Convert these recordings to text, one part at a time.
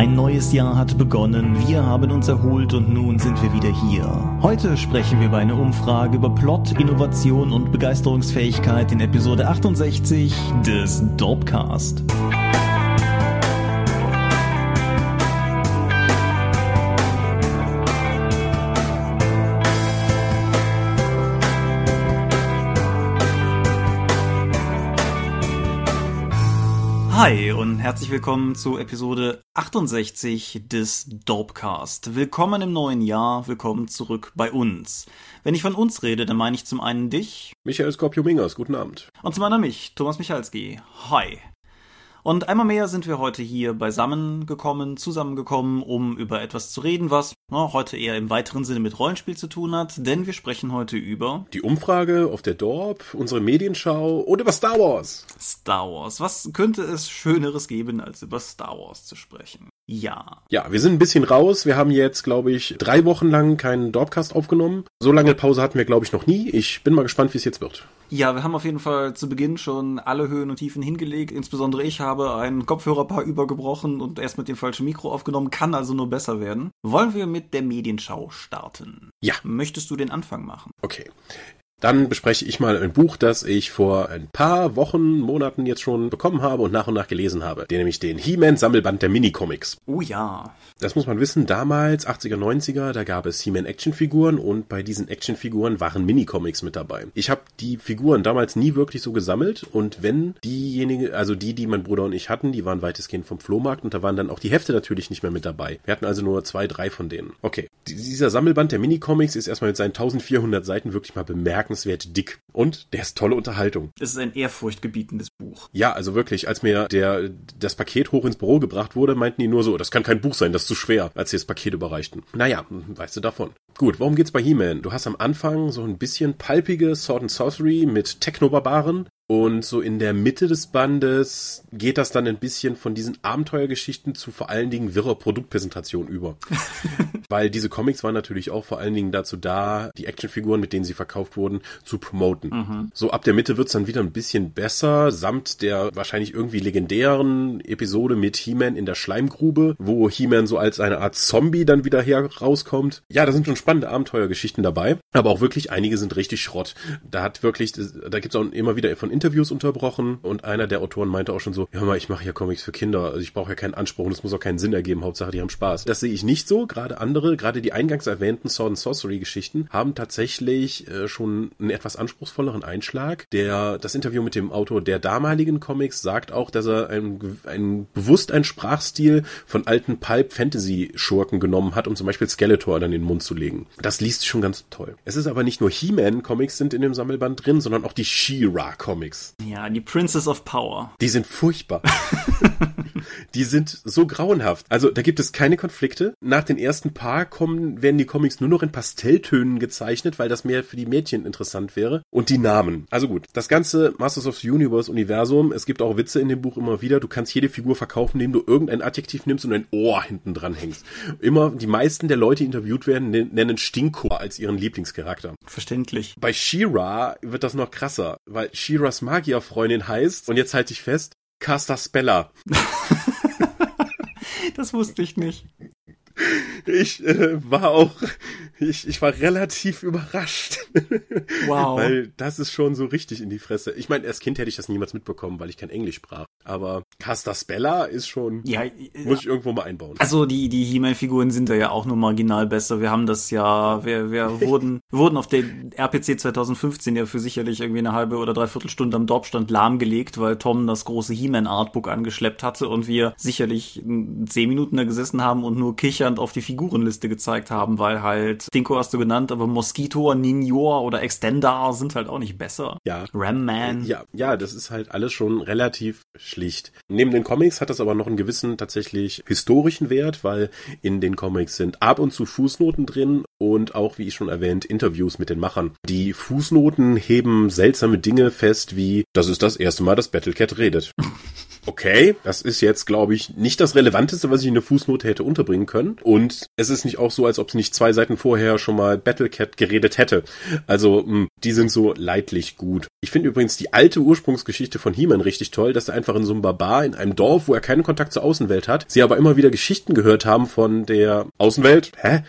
Ein neues Jahr hat begonnen, wir haben uns erholt und nun sind wir wieder hier. Heute sprechen wir über eine Umfrage über Plot, Innovation und Begeisterungsfähigkeit in Episode 68 des Dorpcast. Hi und herzlich willkommen zu Episode 68 des Dopecast. Willkommen im neuen Jahr, willkommen zurück bei uns. Wenn ich von uns rede, dann meine ich zum einen dich. Michael Skorpio-Mingers, guten Abend. Und zum anderen mich, Thomas Michalski. Hi. Und einmal mehr sind wir heute hier beisammen gekommen, zusammengekommen, um über etwas zu reden, was na, heute eher im weiteren Sinne mit Rollenspiel zu tun hat, denn wir sprechen heute über die Umfrage auf der Dorp, unsere Medienschau und über Star Wars. Star Wars. Was könnte es Schöneres geben, als über Star Wars zu sprechen? Ja. Ja, wir sind ein bisschen raus. Wir haben jetzt, glaube ich, drei Wochen lang keinen Dorpcast aufgenommen. So lange Pause hatten wir, glaube ich, noch nie. Ich bin mal gespannt, wie es jetzt wird. Ja, wir haben auf jeden Fall zu Beginn schon alle Höhen und Tiefen hingelegt. Insbesondere ich habe ein Kopfhörerpaar übergebrochen und erst mit dem falschen Mikro aufgenommen, kann also nur besser werden. Wollen wir mit der Medienschau starten? Ja. Möchtest du den Anfang machen? Okay. Dann bespreche ich mal ein Buch, das ich vor ein paar Wochen, Monaten jetzt schon bekommen habe und nach und nach gelesen habe. Den nämlich den He-Man Sammelband der Minicomics. Oh ja. Das muss man wissen, damals, 80er, 90er, da gab es He-Man Actionfiguren und bei diesen Actionfiguren waren Minicomics mit dabei. Ich habe die Figuren damals nie wirklich so gesammelt und wenn diejenigen, also die, die mein Bruder und ich hatten, die waren weitestgehend vom Flohmarkt und da waren dann auch die Hefte natürlich nicht mehr mit dabei. Wir hatten also nur zwei, drei von denen. Okay, dieser Sammelband der Minicomics ist erstmal mit seinen 1400 Seiten wirklich mal bemerkenswert dick und der ist tolle Unterhaltung. Es ist ein ehrfurchtgebietendes Buch. Ja, also wirklich, als mir der das Paket hoch ins Büro gebracht wurde, meinten die nur so, das kann kein Buch sein, das ist zu schwer, als sie das Paket überreichten. Naja, weißt du davon. Gut, worum geht's bei He-Man? Du hast am Anfang so ein bisschen palpige Sword and Sorcery mit Technobarbaren, und so in der Mitte des Bandes geht das dann ein bisschen von diesen Abenteuergeschichten zu vor allen Dingen wirrer Produktpräsentation über. Weil diese Comics waren natürlich auch vor allen Dingen dazu da, die Actionfiguren, mit denen sie verkauft wurden, zu promoten. Mhm. So ab der Mitte wird's dann wieder ein bisschen besser, samt der wahrscheinlich irgendwie legendären Episode mit He-Man in der Schleimgrube, wo He-Man so als eine Art Zombie dann wieder her rauskommt. Ja, da sind schon spannende Abenteuergeschichten dabei, aber auch wirklich einige sind richtig Schrott. Da hat wirklich, da gibt's auch immer wieder von Interviews unterbrochen und einer der Autoren meinte auch schon so, ja mal, ich mache ja Comics für Kinder, also ich brauche ja keinen Anspruch und es muss auch keinen Sinn ergeben, Hauptsache die haben Spaß. Das sehe ich nicht so, gerade andere, gerade die eingangs erwähnten Sword and Sorcery Geschichten haben tatsächlich äh, schon einen etwas anspruchsvolleren Einschlag. Der, das Interview mit dem Autor der damaligen Comics sagt auch, dass er ein, ein bewusst einen Sprachstil von alten Pulp Fantasy Schurken genommen hat, um zum Beispiel Skeletor dann in den Mund zu legen. Das liest schon ganz toll. Es ist aber nicht nur He-Man Comics sind in dem Sammelband drin, sondern auch die She-Ra Comics. Ja, die Princess of Power. Die sind furchtbar. die sind so grauenhaft. Also da gibt es keine Konflikte. Nach den ersten paar kommen, werden die Comics nur noch in Pastelltönen gezeichnet, weil das mehr für die Mädchen interessant wäre. Und die Namen. Also gut, das ganze Masters of the Universe Universum, es gibt auch Witze in dem Buch immer wieder. Du kannst jede Figur verkaufen, indem du irgendein Adjektiv nimmst und ein Ohr hinten dran hängst. Immer, die meisten der Leute, die interviewt werden, nennen Stinkor als ihren Lieblingscharakter. Verständlich. Bei She-Ra wird das noch krasser, weil She-Ras Magierfreundin heißt, und jetzt halte ich fest, Caster Speller. das wusste ich nicht. Ich äh, war auch, ich, ich war relativ überrascht. Wow. weil das ist schon so richtig in die Fresse. Ich meine, als Kind hätte ich das niemals mitbekommen, weil ich kein Englisch sprach. Aber Casta Spella ist schon, ja, muss ich irgendwo mal einbauen. Also die, die He-Man-Figuren sind da ja auch nur marginal besser. Wir haben das ja, wir, wir wurden, wurden auf den RPC 2015 ja für sicherlich irgendwie eine halbe oder dreiviertel Stunde am Dorfstand lahmgelegt, weil Tom das große He-Man-Artbook angeschleppt hatte und wir sicherlich zehn Minuten da gesessen haben und nur kichernd auf die Figurenliste gezeigt haben, weil halt, Dinko hast du genannt, aber Mosquito, Ninjor oder Extendar sind halt auch nicht besser. Ja. Ram Man. Ja, ja, das ist halt alles schon relativ schlicht. Neben den Comics hat das aber noch einen gewissen tatsächlich historischen Wert, weil in den Comics sind ab und zu Fußnoten drin und auch, wie ich schon erwähnt, Interviews mit den Machern. Die Fußnoten heben seltsame Dinge fest, wie das ist das erste Mal, dass Battlecat redet. Okay, das ist jetzt, glaube ich, nicht das Relevanteste, was ich in eine Fußnote hätte unterbringen können. Und es ist nicht auch so, als ob es nicht zwei Seiten vorher schon mal Battlecat geredet hätte. Also, mh, die sind so leidlich gut. Ich finde übrigens die alte Ursprungsgeschichte von He-Man richtig toll, dass er einfach in so einem Barbar in einem Dorf, wo er keinen Kontakt zur Außenwelt hat, sie aber immer wieder Geschichten gehört haben von der Außenwelt, hä?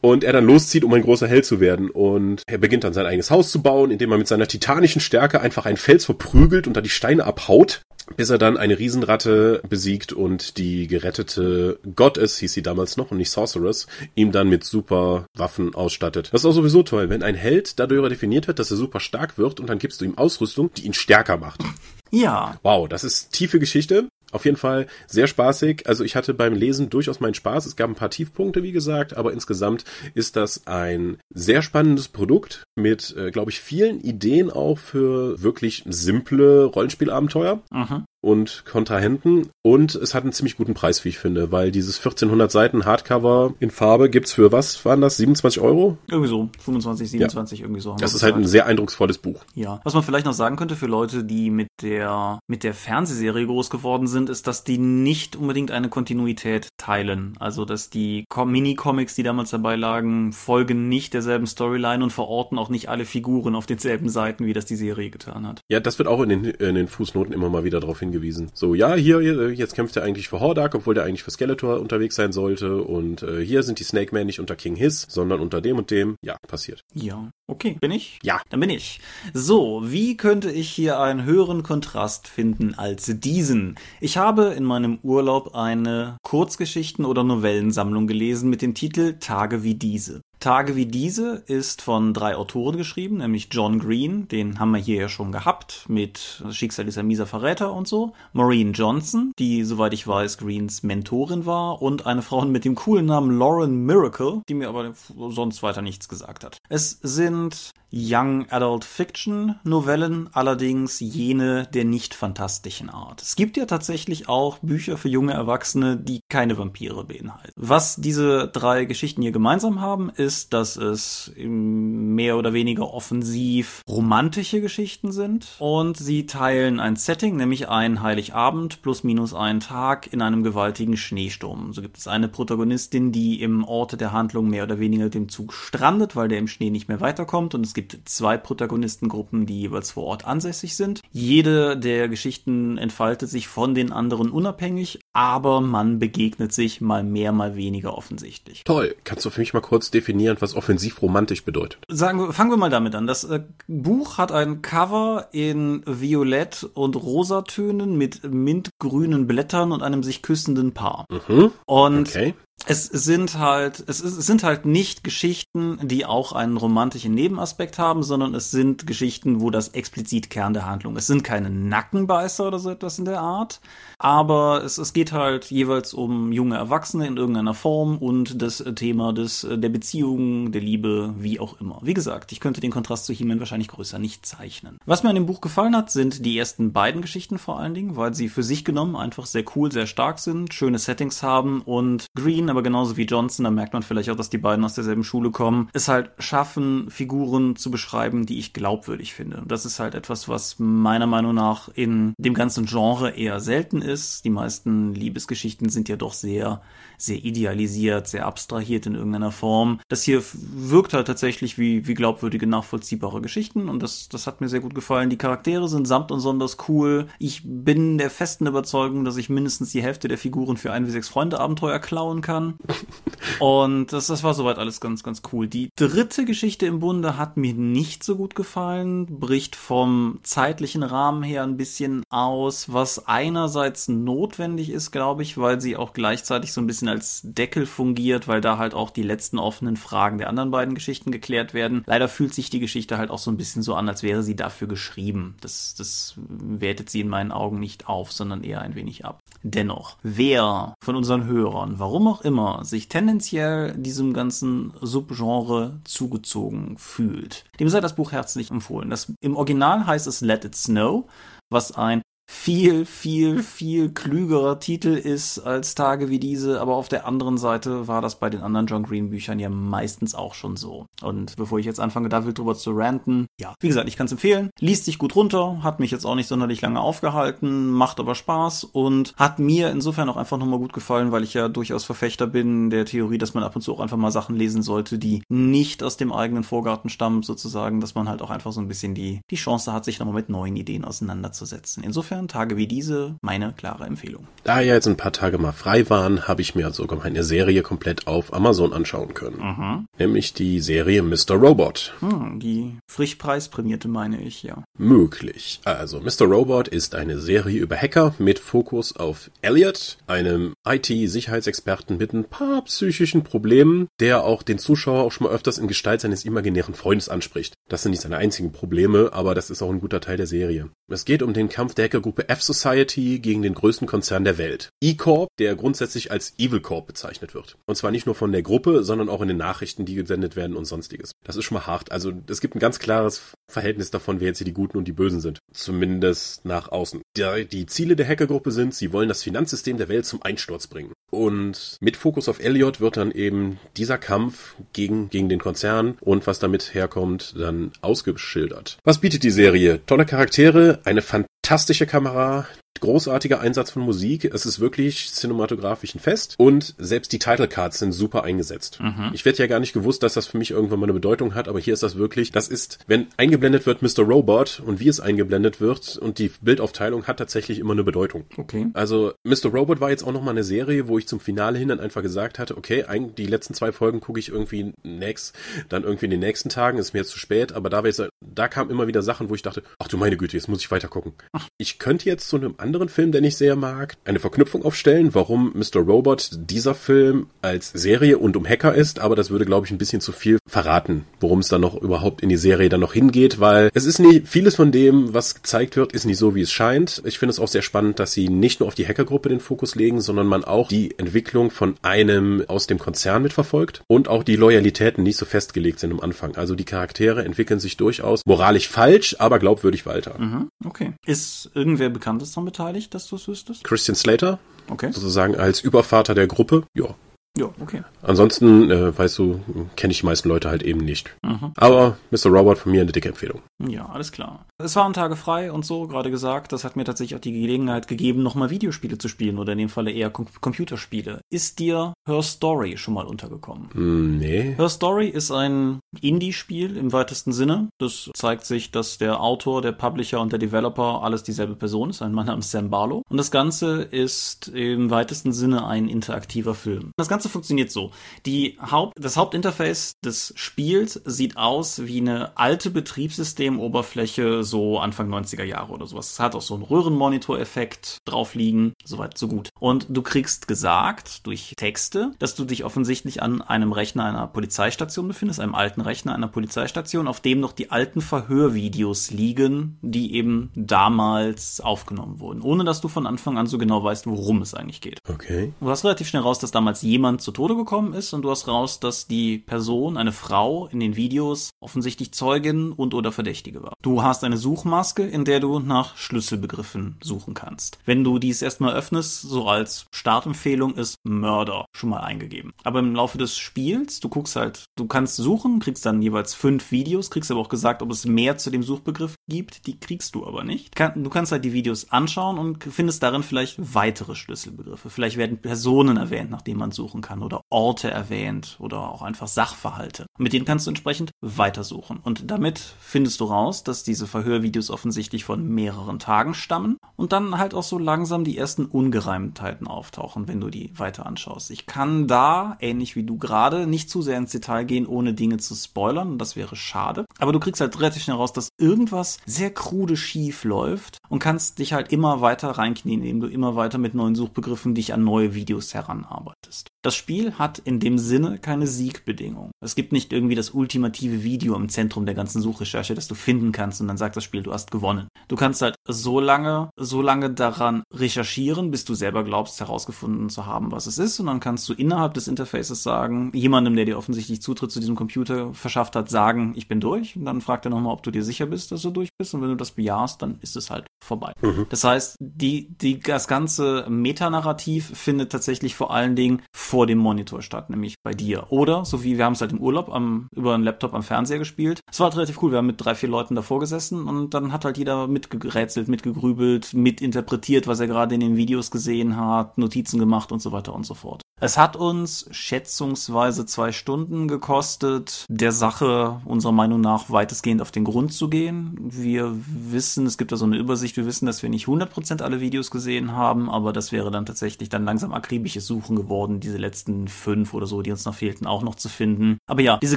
Und er dann loszieht, um ein großer Held zu werden. Und er beginnt dann sein eigenes Haus zu bauen, indem er mit seiner titanischen Stärke einfach einen Fels verprügelt und da die Steine abhaut bis er dann eine Riesenratte besiegt und die gerettete Goddess, hieß sie damals noch und nicht Sorceress, ihm dann mit super Waffen ausstattet. Das ist auch sowieso toll, wenn ein Held dadurch definiert wird, dass er super stark wird und dann gibst du ihm Ausrüstung, die ihn stärker macht. Ja. Wow, das ist tiefe Geschichte. Auf jeden Fall sehr spaßig. Also ich hatte beim Lesen durchaus meinen Spaß. Es gab ein paar Tiefpunkte, wie gesagt, aber insgesamt ist das ein sehr spannendes Produkt mit, äh, glaube ich, vielen Ideen auch für wirklich simple Rollenspielabenteuer. Mhm und Kontrahenten und es hat einen ziemlich guten Preis, wie ich finde, weil dieses 1400 Seiten Hardcover in Farbe gibt's für was waren das? 27 Euro? Irgendwie so, 25, 27, ja. irgendwie so. das ist halt ein sehr eindrucksvolles Buch. Ja. Was man vielleicht noch sagen könnte für Leute, die mit der, mit der Fernsehserie groß geworden sind, ist, dass die nicht unbedingt eine Kontinuität teilen. Also, dass die Mini-Comics, die damals dabei lagen, folgen nicht derselben Storyline und verorten auch nicht alle Figuren auf denselben Seiten, wie das die Serie getan hat. Ja, das wird auch in den, in den Fußnoten immer mal wieder darauf hingewiesen. So, ja, hier, jetzt kämpft er eigentlich für Hordak, obwohl der eigentlich für Skeletor unterwegs sein sollte. Und äh, hier sind die Snake Man nicht unter King Hiss, sondern unter dem und dem. Ja, passiert. Ja. Okay, bin ich? Ja. Dann bin ich. So, wie könnte ich hier einen höheren Kontrast finden als diesen? Ich habe in meinem Urlaub eine Kurzgeschichten- oder Novellensammlung gelesen mit dem Titel Tage wie diese. Tage wie diese ist von drei Autoren geschrieben, nämlich John Green, den haben wir hier ja schon gehabt, mit Schicksal ein mieser Verräter und so. Maureen Johnson, die, soweit ich weiß, Greens Mentorin war und eine Frau mit dem coolen Namen Lauren Miracle, die mir aber sonst weiter nichts gesagt hat. Es sind Young Adult Fiction Novellen, allerdings jene der nicht fantastischen Art. Es gibt ja tatsächlich auch Bücher für junge Erwachsene, die keine Vampire beinhalten. Was diese drei Geschichten hier gemeinsam haben, ist, dass es mehr oder weniger offensiv romantische Geschichten sind und sie teilen ein Setting, nämlich ein Heiligabend plus minus einen Tag in einem gewaltigen Schneesturm. So gibt es eine Protagonistin, die im Orte der Handlung mehr oder weniger dem Zug strandet, weil der im Schnee nicht mehr weiterkommt und es gibt zwei Protagonistengruppen, die jeweils vor Ort ansässig sind. Jede der Geschichten entfaltet sich von den anderen unabhängig, aber man begegnet sich mal mehr, mal weniger offensichtlich. Toll. Kannst du für mich mal kurz definieren, was offensiv romantisch bedeutet? Sagen wir, fangen wir mal damit an. Das äh, Buch hat ein Cover in Violett und Rosatönen mit mintgrünen Blättern und einem sich küssenden Paar. Mhm. Und okay es sind halt, es, ist, es sind halt nicht Geschichten, die auch einen romantischen Nebenaspekt haben, sondern es sind Geschichten, wo das explizit Kern der Handlung ist. Es sind keine Nackenbeißer oder so etwas in der Art, aber es, es geht halt jeweils um junge Erwachsene in irgendeiner Form und das Thema des, der Beziehung, der Liebe, wie auch immer. Wie gesagt, ich könnte den Kontrast zu He-Man wahrscheinlich größer nicht zeichnen. Was mir an dem Buch gefallen hat, sind die ersten beiden Geschichten vor allen Dingen, weil sie für sich genommen einfach sehr cool, sehr stark sind, schöne Settings haben und Green aber genauso wie Johnson, da merkt man vielleicht auch, dass die beiden aus derselben Schule kommen, es halt schaffen, Figuren zu beschreiben, die ich glaubwürdig finde. Das ist halt etwas, was meiner Meinung nach in dem ganzen Genre eher selten ist. Die meisten Liebesgeschichten sind ja doch sehr, sehr idealisiert, sehr abstrahiert in irgendeiner Form. Das hier wirkt halt tatsächlich wie, wie glaubwürdige, nachvollziehbare Geschichten und das, das hat mir sehr gut gefallen. Die Charaktere sind samt und sonders cool. Ich bin der festen Überzeugung, dass ich mindestens die Hälfte der Figuren für ein wie sechs Freunde Abenteuer klauen kann Und das, das war soweit alles ganz, ganz cool. Die dritte Geschichte im Bunde hat mir nicht so gut gefallen, bricht vom zeitlichen Rahmen her ein bisschen aus, was einerseits notwendig ist, glaube ich, weil sie auch gleichzeitig so ein bisschen als Deckel fungiert, weil da halt auch die letzten offenen Fragen der anderen beiden Geschichten geklärt werden. Leider fühlt sich die Geschichte halt auch so ein bisschen so an, als wäre sie dafür geschrieben. Das, das wertet sie in meinen Augen nicht auf, sondern eher ein wenig ab. Dennoch, wer von unseren Hörern, warum auch immer, sich tendenziell diesem ganzen Subgenre zugezogen fühlt, dem sei das Buch herzlich empfohlen. Das, Im Original heißt es Let It Snow, was ein viel, viel, viel klügerer Titel ist als Tage wie diese, aber auf der anderen Seite war das bei den anderen John Green Büchern ja meistens auch schon so. Und bevor ich jetzt anfange, da wild drüber zu ranten, ja, wie gesagt, ich kann es empfehlen, liest sich gut runter, hat mich jetzt auch nicht sonderlich lange aufgehalten, macht aber Spaß und hat mir insofern auch einfach nochmal gut gefallen, weil ich ja durchaus Verfechter bin der Theorie, dass man ab und zu auch einfach mal Sachen lesen sollte, die nicht aus dem eigenen Vorgarten stammen, sozusagen, dass man halt auch einfach so ein bisschen die, die Chance hat, sich nochmal mit neuen Ideen auseinanderzusetzen. Insofern, Tage wie diese, meine klare Empfehlung. Da ja jetzt ein paar Tage mal frei waren, habe ich mir sogar meine Serie komplett auf Amazon anschauen können. Mhm. Nämlich die Serie Mr. Robot. Hm, die Frischpreisprämierte meine ich, ja. Möglich. Also, Mr. Robot ist eine Serie über Hacker mit Fokus auf Elliot, einem IT-Sicherheitsexperten mit ein paar psychischen Problemen, der auch den Zuschauer auch schon mal öfters in Gestalt seines imaginären Freundes anspricht. Das sind nicht seine einzigen Probleme, aber das ist auch ein guter Teil der Serie. Es geht um den Kampf der Hackergruppe F-Society gegen den größten Konzern der Welt. E-Corp, der grundsätzlich als Evil Corp bezeichnet wird. Und zwar nicht nur von der Gruppe, sondern auch in den Nachrichten, die gesendet werden und sonstiges. Das ist schon mal hart. Also es gibt ein ganz klares Verhältnis davon, wer jetzt hier die Guten und die Bösen sind. Zumindest nach außen. Die, die Ziele der Hackergruppe sind, sie wollen das Finanzsystem der Welt zum Einsturz bringen. Und mit Fokus auf Elliot wird dann eben dieser Kampf gegen, gegen den Konzern und was damit herkommt, dann ausgeschildert. Was bietet die Serie? Tolle Charaktere, eine fantastische Kamera, großartiger Einsatz von Musik. Es ist wirklich cinematografisch ein Fest. Und selbst die Title Cards sind super eingesetzt. Mhm. Ich werde ja gar nicht gewusst, dass das für mich irgendwann mal eine Bedeutung hat, aber hier ist das wirklich, das ist, wenn eingeblendet wird Mr. Robot und wie es eingeblendet wird und die Bildaufteilung hat tatsächlich immer eine Bedeutung. Okay. Also Mr. Robot war jetzt auch nochmal eine Serie, wo ich zum Finale hin dann einfach gesagt hatte, okay, die letzten zwei Folgen gucke ich irgendwie next, dann irgendwie in den nächsten Tagen, ist mir jetzt zu spät, aber da, da kamen immer wieder Sachen, wo ich dachte, ach du meine Güte, jetzt muss ich weiter gucken. Ich könnte jetzt zu einem anderen Film, den ich sehr mag, eine Verknüpfung aufstellen, warum Mr. Robot dieser Film als Serie und um Hacker ist, aber das würde, glaube ich, ein bisschen zu viel verraten, worum es dann noch überhaupt in die Serie dann noch hingeht, weil es ist nicht, vieles von dem, was gezeigt wird, ist nicht so, wie es scheint. Ich finde es auch sehr spannend, dass sie nicht nur auf die Hackergruppe den Fokus legen, sondern man auch die Entwicklung von einem aus dem Konzern mitverfolgt und auch die Loyalitäten nicht so festgelegt sind am Anfang. Also die Charaktere entwickeln sich durchaus moralisch falsch, aber glaubwürdig weiter. Mhm, okay. Ist irgendwer Bekanntes daran beteiligt, dass du es wüsstest? Christian Slater. Okay. Sozusagen als Übervater der Gruppe. Ja, ja, okay. Ansonsten, äh, weißt du, kenne ich die meisten Leute halt eben nicht. Mhm. Aber Mr. Robot von mir eine dicke Empfehlung. Ja, alles klar. Es waren Tage frei und so, gerade gesagt. Das hat mir tatsächlich auch die Gelegenheit gegeben, nochmal Videospiele zu spielen oder in dem Falle eher Com Computerspiele. Ist dir Her Story schon mal untergekommen? Mm, nee. Her Story ist ein Indie-Spiel im weitesten Sinne. Das zeigt sich, dass der Autor, der Publisher und der Developer alles dieselbe Person ist. Ein Mann namens Sam Barlow. Und das Ganze ist im weitesten Sinne ein interaktiver Film. Das Ganze funktioniert so. Die Haupt, das Hauptinterface des Spiels sieht aus wie eine alte Betriebssystemoberfläche so Anfang 90er Jahre oder sowas. Es hat auch so einen Röhrenmonitor-Effekt drauf liegen. Soweit, so gut. Und du kriegst gesagt durch Texte, dass du dich offensichtlich an einem Rechner einer Polizeistation befindest, einem alten Rechner einer Polizeistation, auf dem noch die alten Verhörvideos liegen, die eben damals aufgenommen wurden, ohne dass du von Anfang an so genau weißt, worum es eigentlich geht. Okay. Du hast relativ schnell raus, dass damals jemand jemand zu Tode gekommen ist und du hast raus, dass die Person, eine Frau in den Videos offensichtlich Zeugin und oder Verdächtige war. Du hast eine Suchmaske, in der du nach Schlüsselbegriffen suchen kannst. Wenn du dies erstmal öffnest, so als Startempfehlung ist Mörder schon mal eingegeben. Aber im Laufe des Spiels, du guckst halt, du kannst suchen, kriegst dann jeweils fünf Videos, kriegst aber auch gesagt, ob es mehr zu dem Suchbegriff gibt, die kriegst du aber nicht. Du kannst halt die Videos anschauen und findest darin vielleicht weitere Schlüsselbegriffe. Vielleicht werden Personen erwähnt, nach denen man suchen kann kann oder Orte erwähnt oder auch einfach Sachverhalte. Mit denen kannst du entsprechend weitersuchen. Und damit findest du raus, dass diese Verhörvideos offensichtlich von mehreren Tagen stammen und dann halt auch so langsam die ersten Ungereimtheiten auftauchen, wenn du die weiter anschaust. Ich kann da, ähnlich wie du gerade, nicht zu sehr ins Detail gehen, ohne Dinge zu spoilern. Das wäre schade. Aber du kriegst halt relativ schnell raus, dass irgendwas sehr krude schief läuft und kannst dich halt immer weiter reinknien, indem du immer weiter mit neuen Suchbegriffen dich an neue Videos heranarbeitest. Das Spiel hat in dem Sinne keine Siegbedingung. Es gibt nicht irgendwie das ultimative Video im Zentrum der ganzen Suchrecherche, das du finden kannst und dann sagt das Spiel, du hast gewonnen. Du kannst halt so lange, so lange daran recherchieren, bis du selber glaubst, herausgefunden zu haben, was es ist und dann kannst du innerhalb des Interfaces sagen, jemandem, der dir offensichtlich Zutritt zu diesem Computer verschafft hat, sagen, ich bin durch und dann fragt er nochmal, ob du dir sicher bist, dass du durch bist und wenn du das bejahst, dann ist es halt vorbei. Mhm. Das heißt, die, die, das ganze Metanarrativ findet tatsächlich vor allen Dingen vor dem Monitor statt, nämlich bei dir. Oder, so wie wir haben es halt im Urlaub am, über einen Laptop am Fernseher gespielt. Es war halt relativ cool. Wir haben mit drei, vier Leuten davor gesessen und dann hat halt jeder mitgerätselt, mitgegrübelt, mitinterpretiert, was er gerade in den Videos gesehen hat, Notizen gemacht und so weiter und so fort. Es hat uns schätzungsweise zwei Stunden gekostet, der Sache unserer Meinung nach weitestgehend auf den Grund zu gehen. Wir wissen, es gibt da so eine Übersicht, wir wissen, dass wir nicht 100% alle Videos gesehen haben, aber das wäre dann tatsächlich dann langsam akribisches Suchen geworden, diese letzten fünf oder so, die uns noch fehlten, auch noch zu finden. Aber ja, diese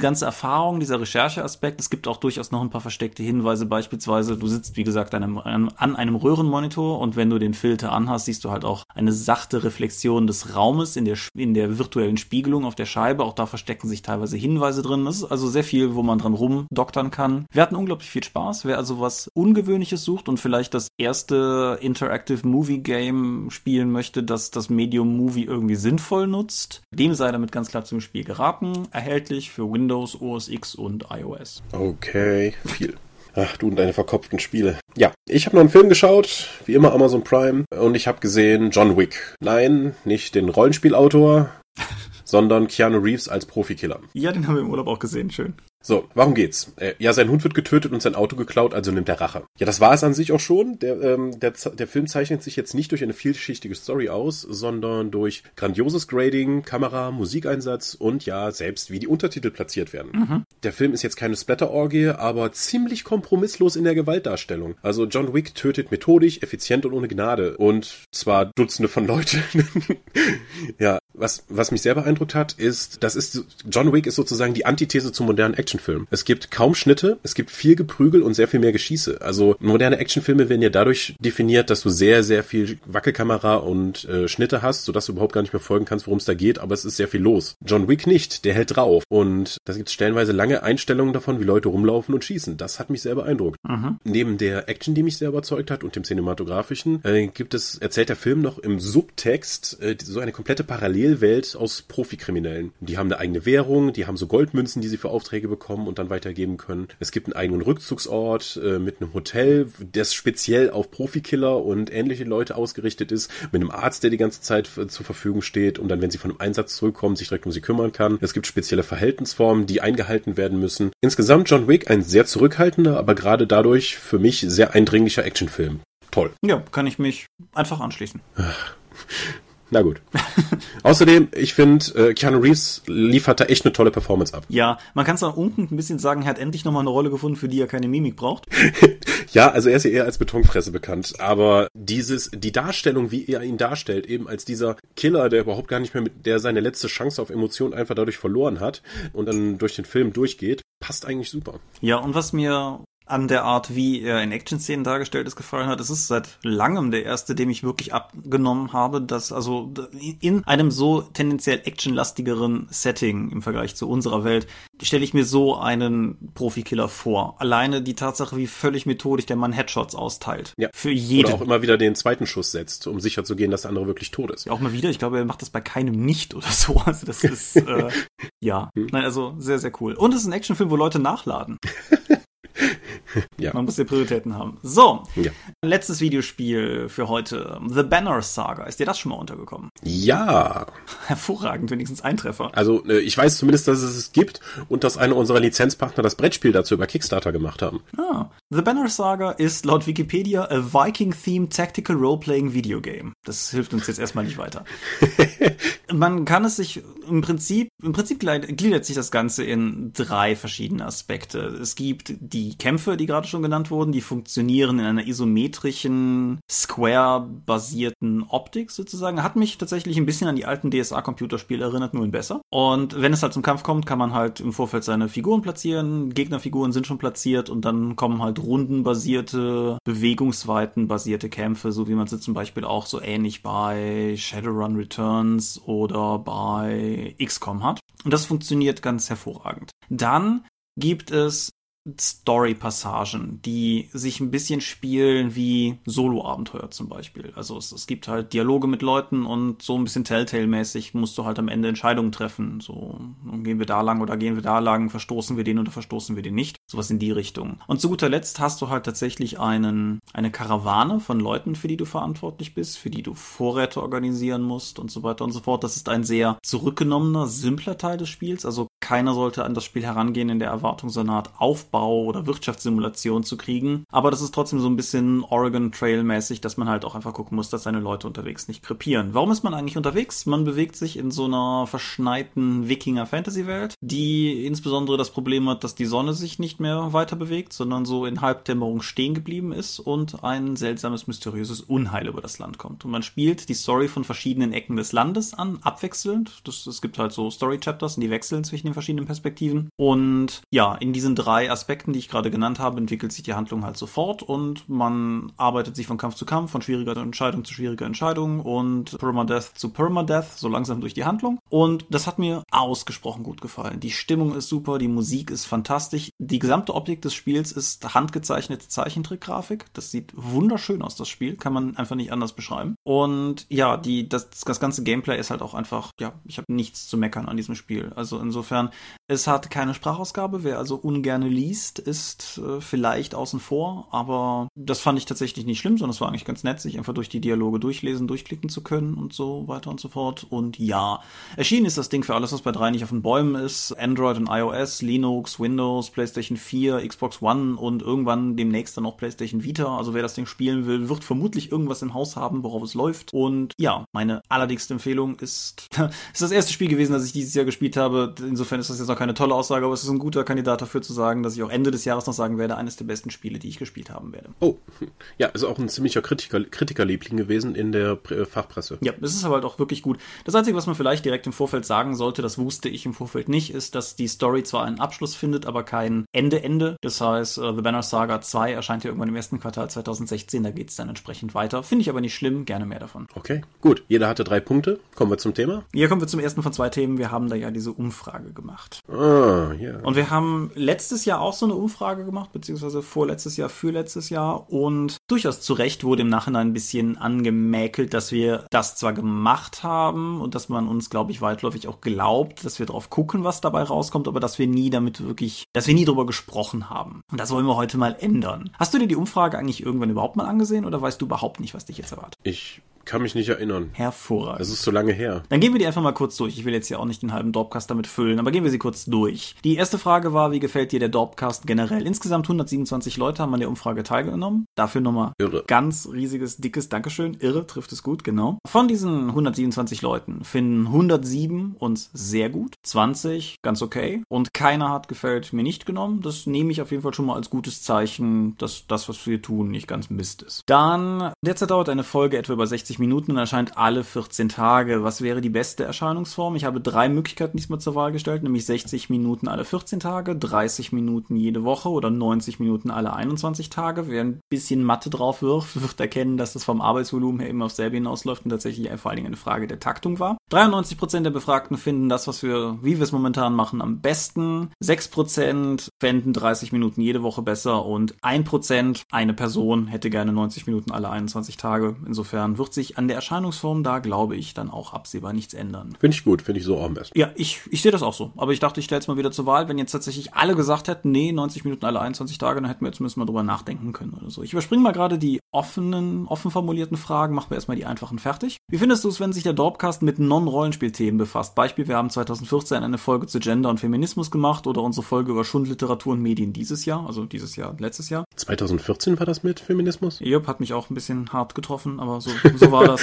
ganze Erfahrung, dieser Rechercheaspekt, es gibt auch durchaus noch ein paar versteckte Hinweise, beispielsweise, du sitzt, wie gesagt, an einem, an einem Röhrenmonitor und wenn du den Filter anhast, siehst du halt auch eine sachte Reflexion des Raumes in der in der virtuellen Spiegelung auf der Scheibe. Auch da verstecken sich teilweise Hinweise drin. Das ist also sehr viel, wo man dran rumdoktern kann. Wir hatten unglaublich viel Spaß. Wer also was Ungewöhnliches sucht und vielleicht das erste Interactive Movie Game spielen möchte, das das Medium Movie irgendwie sinnvoll nutzt, dem sei damit ganz klar zum Spiel geraten. Erhältlich für Windows, OS X und iOS. Okay, viel. Ach, du und deine verkopften Spiele. Ja, ich habe noch einen Film geschaut, wie immer Amazon Prime, und ich habe gesehen John Wick. Nein, nicht den Rollenspielautor, sondern Keanu Reeves als Profikiller. Ja, den haben wir im Urlaub auch gesehen, schön. So, warum geht's? Äh, ja, sein Hund wird getötet und sein Auto geklaut, also nimmt er Rache. Ja, das war es an sich auch schon. Der, ähm, der, der Film zeichnet sich jetzt nicht durch eine vielschichtige Story aus, sondern durch grandioses Grading, Kamera, Musikeinsatz und ja, selbst wie die Untertitel platziert werden. Mhm. Der Film ist jetzt keine Splatter-Orgie, aber ziemlich kompromisslos in der Gewaltdarstellung. Also John Wick tötet methodisch, effizient und ohne Gnade. Und zwar Dutzende von Leuten. ja, was, was mich sehr beeindruckt hat, ist, das ist, John Wick ist sozusagen die Antithese zum modernen Action Actionfilm. Es gibt kaum Schnitte, es gibt viel Geprügel und sehr viel mehr Geschieße. Also moderne Actionfilme werden ja dadurch definiert, dass du sehr, sehr viel Wackelkamera und äh, Schnitte hast, sodass du überhaupt gar nicht mehr folgen kannst, worum es da geht, aber es ist sehr viel los. John Wick nicht, der hält drauf. Und da gibt es stellenweise lange Einstellungen davon, wie Leute rumlaufen und schießen. Das hat mich sehr beeindruckt. Mhm. Neben der Action, die mich sehr überzeugt hat und dem cinematografischen, äh, gibt es, erzählt der Film noch im Subtext äh, so eine komplette Parallelwelt aus Profikriminellen. Die haben eine eigene Währung, die haben so Goldmünzen, die sie für Aufträge bekommen bekommen und dann weitergeben können. Es gibt einen eigenen Rückzugsort äh, mit einem Hotel, das speziell auf Profikiller und ähnliche Leute ausgerichtet ist, mit einem Arzt, der die ganze Zeit zur Verfügung steht und dann, wenn sie von einem Einsatz zurückkommen, sich direkt um sie kümmern kann. Es gibt spezielle Verhaltensformen, die eingehalten werden müssen. Insgesamt John Wick ein sehr zurückhaltender, aber gerade dadurch für mich sehr eindringlicher Actionfilm. Toll. Ja, kann ich mich einfach anschließen. Na gut. Außerdem, ich finde, äh, Keanu Reeves liefert da echt eine tolle Performance ab. Ja, man kann es auch unten ein bisschen sagen, er hat endlich nochmal eine Rolle gefunden, für die er keine Mimik braucht. ja, also er ist ja eher als Betonfresse bekannt, aber dieses, die Darstellung, wie er ihn darstellt, eben als dieser Killer, der überhaupt gar nicht mehr mit, der seine letzte Chance auf Emotionen einfach dadurch verloren hat und dann durch den Film durchgeht, passt eigentlich super. Ja, und was mir an der Art, wie er in Action-Szenen dargestellt ist, gefallen hat. Es ist seit langem der erste, dem ich wirklich abgenommen habe, dass also in einem so tendenziell actionlastigeren Setting im Vergleich zu unserer Welt stelle ich mir so einen Profikiller vor. Alleine die Tatsache, wie völlig methodisch der Mann Headshots austeilt. Ja. Für jeden. Oder auch immer wieder den zweiten Schuss setzt, um sicher zu gehen, dass der andere wirklich tot ist. Ja, auch mal wieder. Ich glaube, er macht das bei keinem nicht oder so. Also das ist, äh, ja. Hm. Nein, also sehr, sehr cool. Und es ist ein Actionfilm, wo Leute nachladen. ja. Man muss die Prioritäten haben. So, ja. letztes Videospiel für heute. The Banner Saga. Ist dir das schon mal untergekommen? Ja. Hervorragend, wenigstens ein Treffer. Also äh, ich weiß zumindest, dass es es gibt und dass einer unserer Lizenzpartner das Brettspiel dazu über Kickstarter gemacht haben. Ah. The Banner Saga ist laut Wikipedia a Viking-themed Tactical Role-Playing Video Game. Das hilft uns jetzt erstmal nicht weiter. Man kann es sich im Prinzip, im Prinzip gliedert sich das Ganze in drei verschiedene Aspekte. Es gibt die Kämpfe, die gerade schon genannt wurden, die funktionieren in einer isometrischen, Square-basierten Optik sozusagen. Hat mich tatsächlich ein bisschen an die alten DSA-Computerspiele erinnert, nur in besser. Und wenn es halt zum Kampf kommt, kann man halt im Vorfeld seine Figuren platzieren. Gegnerfiguren sind schon platziert und dann kommen halt rundenbasierte, bewegungsweitenbasierte Kämpfe, so wie man sie zum Beispiel auch so ähnlich bei Shadowrun Returns oder bei XCOM hat. Und das funktioniert ganz hervorragend. Dann gibt es Story-Passagen, die sich ein bisschen spielen wie Solo-Abenteuer zum Beispiel. Also es, es, gibt halt Dialoge mit Leuten und so ein bisschen Telltale-mäßig musst du halt am Ende Entscheidungen treffen. So, gehen wir da lang oder gehen wir da lang, verstoßen wir den oder verstoßen wir den nicht. Sowas in die Richtung. Und zu guter Letzt hast du halt tatsächlich einen, eine Karawane von Leuten, für die du verantwortlich bist, für die du Vorräte organisieren musst und so weiter und so fort. Das ist ein sehr zurückgenommener, simpler Teil des Spiels. Also keiner sollte an das Spiel herangehen in der Erwartung, so eine Aufbau oder Wirtschaftssimulation zu kriegen. Aber das ist trotzdem so ein bisschen Oregon Trail mäßig, dass man halt auch einfach gucken muss, dass seine Leute unterwegs nicht krepieren. Warum ist man eigentlich unterwegs? Man bewegt sich in so einer verschneiten Wikinger-Fantasy-Welt, die insbesondere das Problem hat, dass die Sonne sich nicht mehr weiter bewegt, sondern so in Halbdämmerung stehen geblieben ist und ein seltsames, mysteriöses Unheil über das Land kommt. Und man spielt die Story von verschiedenen Ecken des Landes an, abwechselnd. Das, es gibt halt so Story-Chapters und die wechseln zwischen den verschiedenen Perspektiven. Und ja, in diesen drei Aspekten, die ich gerade genannt habe, entwickelt sich die Handlung halt sofort und man arbeitet sich von Kampf zu Kampf, von schwieriger Entscheidung zu schwieriger Entscheidung und Permadeath zu Permadeath, so langsam durch die Handlung. Und das hat mir ausgesprochen gut gefallen. Die Stimmung ist super, die Musik ist fantastisch. Die gesamte Optik des Spiels ist handgezeichnete Zeichentrickgrafik. Das sieht wunderschön aus, das Spiel. Kann man einfach nicht anders beschreiben. Und ja, die, das, das ganze Gameplay ist halt auch einfach, ja, ich habe nichts zu meckern an diesem Spiel. Also insofern Insofern, es hat keine Sprachausgabe. Wer also ungerne liest, ist äh, vielleicht außen vor. Aber das fand ich tatsächlich nicht schlimm, sondern es war eigentlich ganz nett, sich einfach durch die Dialoge durchlesen, durchklicken zu können und so weiter und so fort. Und ja, erschienen ist das Ding für alles, was bei drei nicht auf den Bäumen ist. Android und iOS, Linux, Windows, PlayStation 4, Xbox One und irgendwann demnächst dann auch PlayStation Vita. Also wer das Ding spielen will, wird vermutlich irgendwas im Haus haben, worauf es läuft. Und ja, meine allerdickste Empfehlung ist, ist das erste Spiel gewesen, das ich dieses Jahr gespielt habe. Insofern ist das jetzt noch keine tolle Aussage, aber es ist ein guter Kandidat dafür zu sagen, dass ich auch Ende des Jahres noch sagen werde, eines der besten Spiele, die ich gespielt haben werde. Oh, ja, ist auch ein ziemlicher Kritiker, Kritikerliebling gewesen in der äh, Fachpresse. Ja, es ist aber halt auch wirklich gut. Das Einzige, was man vielleicht direkt im Vorfeld sagen sollte, das wusste ich im Vorfeld nicht, ist, dass die Story zwar einen Abschluss findet, aber kein Ende-Ende. Das heißt, uh, The Banner Saga 2 erscheint ja irgendwann im ersten Quartal 2016, da geht es dann entsprechend weiter. Finde ich aber nicht schlimm, gerne mehr davon. Okay, gut. Jeder hatte drei Punkte. Kommen wir zum Thema. Hier kommen wir zum ersten von zwei Themen. Wir haben da ja diese Umfrage gemacht. Ah, ja. Und wir haben letztes Jahr auch so eine Umfrage gemacht, beziehungsweise vorletztes Jahr, für letztes Jahr. Und durchaus zu Recht wurde im Nachhinein ein bisschen angemäkelt, dass wir das zwar gemacht haben und dass man uns, glaube ich, weitläufig auch glaubt, dass wir drauf gucken, was dabei rauskommt, aber dass wir nie damit wirklich, dass wir nie drüber gesprochen haben. Und das wollen wir heute mal ändern. Hast du dir die Umfrage eigentlich irgendwann überhaupt mal angesehen oder weißt du überhaupt nicht, was dich jetzt erwartet? Ich kann mich nicht erinnern. Hervorragend. Das ist so lange her. Dann gehen wir die einfach mal kurz durch. Ich will jetzt hier auch nicht den halben Dorpcast damit füllen, aber gehen wir sie kurz durch. Die erste Frage war, wie gefällt dir der Dorpcast generell? Insgesamt 127 Leute haben an der Umfrage teilgenommen. Dafür nochmal Irre. ganz riesiges, dickes Dankeschön. Irre trifft es gut, genau. Von diesen 127 Leuten finden 107 uns sehr gut, 20 ganz okay und keiner hat gefällt mir nicht genommen. Das nehme ich auf jeden Fall schon mal als gutes Zeichen, dass das, was wir tun, nicht ganz Mist ist. Dann, derzeit dauert eine Folge etwa über 60 60 Minuten und erscheint alle 14 Tage. Was wäre die beste Erscheinungsform? Ich habe drei Möglichkeiten diesmal zur Wahl gestellt, nämlich 60 Minuten alle 14 Tage, 30 Minuten jede Woche oder 90 Minuten alle 21 Tage. Wer ein bisschen Mathe drauf wirft, wird erkennen, dass das vom Arbeitsvolumen her immer auf selbe hinausläuft und tatsächlich vor allen Dingen eine Frage der Taktung war. 93% der Befragten finden das, was wir, wie wir es momentan machen, am besten. 6% fänden 30 Minuten jede Woche besser und 1% eine Person hätte gerne 90 Minuten alle 21 Tage. Insofern wird sich sich an der Erscheinungsform da, glaube ich, dann auch absehbar nichts ändern. Finde ich gut, finde ich so auch am besten. Ja, ich, ich sehe das auch so. Aber ich dachte, ich stelle es mal wieder zur Wahl. Wenn jetzt tatsächlich alle gesagt hätten, nee, 90 Minuten alle 21 Tage, dann hätten wir zumindest mal drüber nachdenken können oder so. Ich überspringe mal gerade die offenen, offen formulierten Fragen, machen wir erstmal die einfachen fertig. Wie findest du es, wenn sich der Dorpcast mit Non-Rollenspielthemen befasst? Beispiel, wir haben 2014 eine Folge zu Gender und Feminismus gemacht oder unsere Folge über Schundliteratur und Medien dieses Jahr, also dieses Jahr, letztes Jahr. 2014 war das mit Feminismus? Jupp, hat mich auch ein bisschen hart getroffen, aber so, so war das.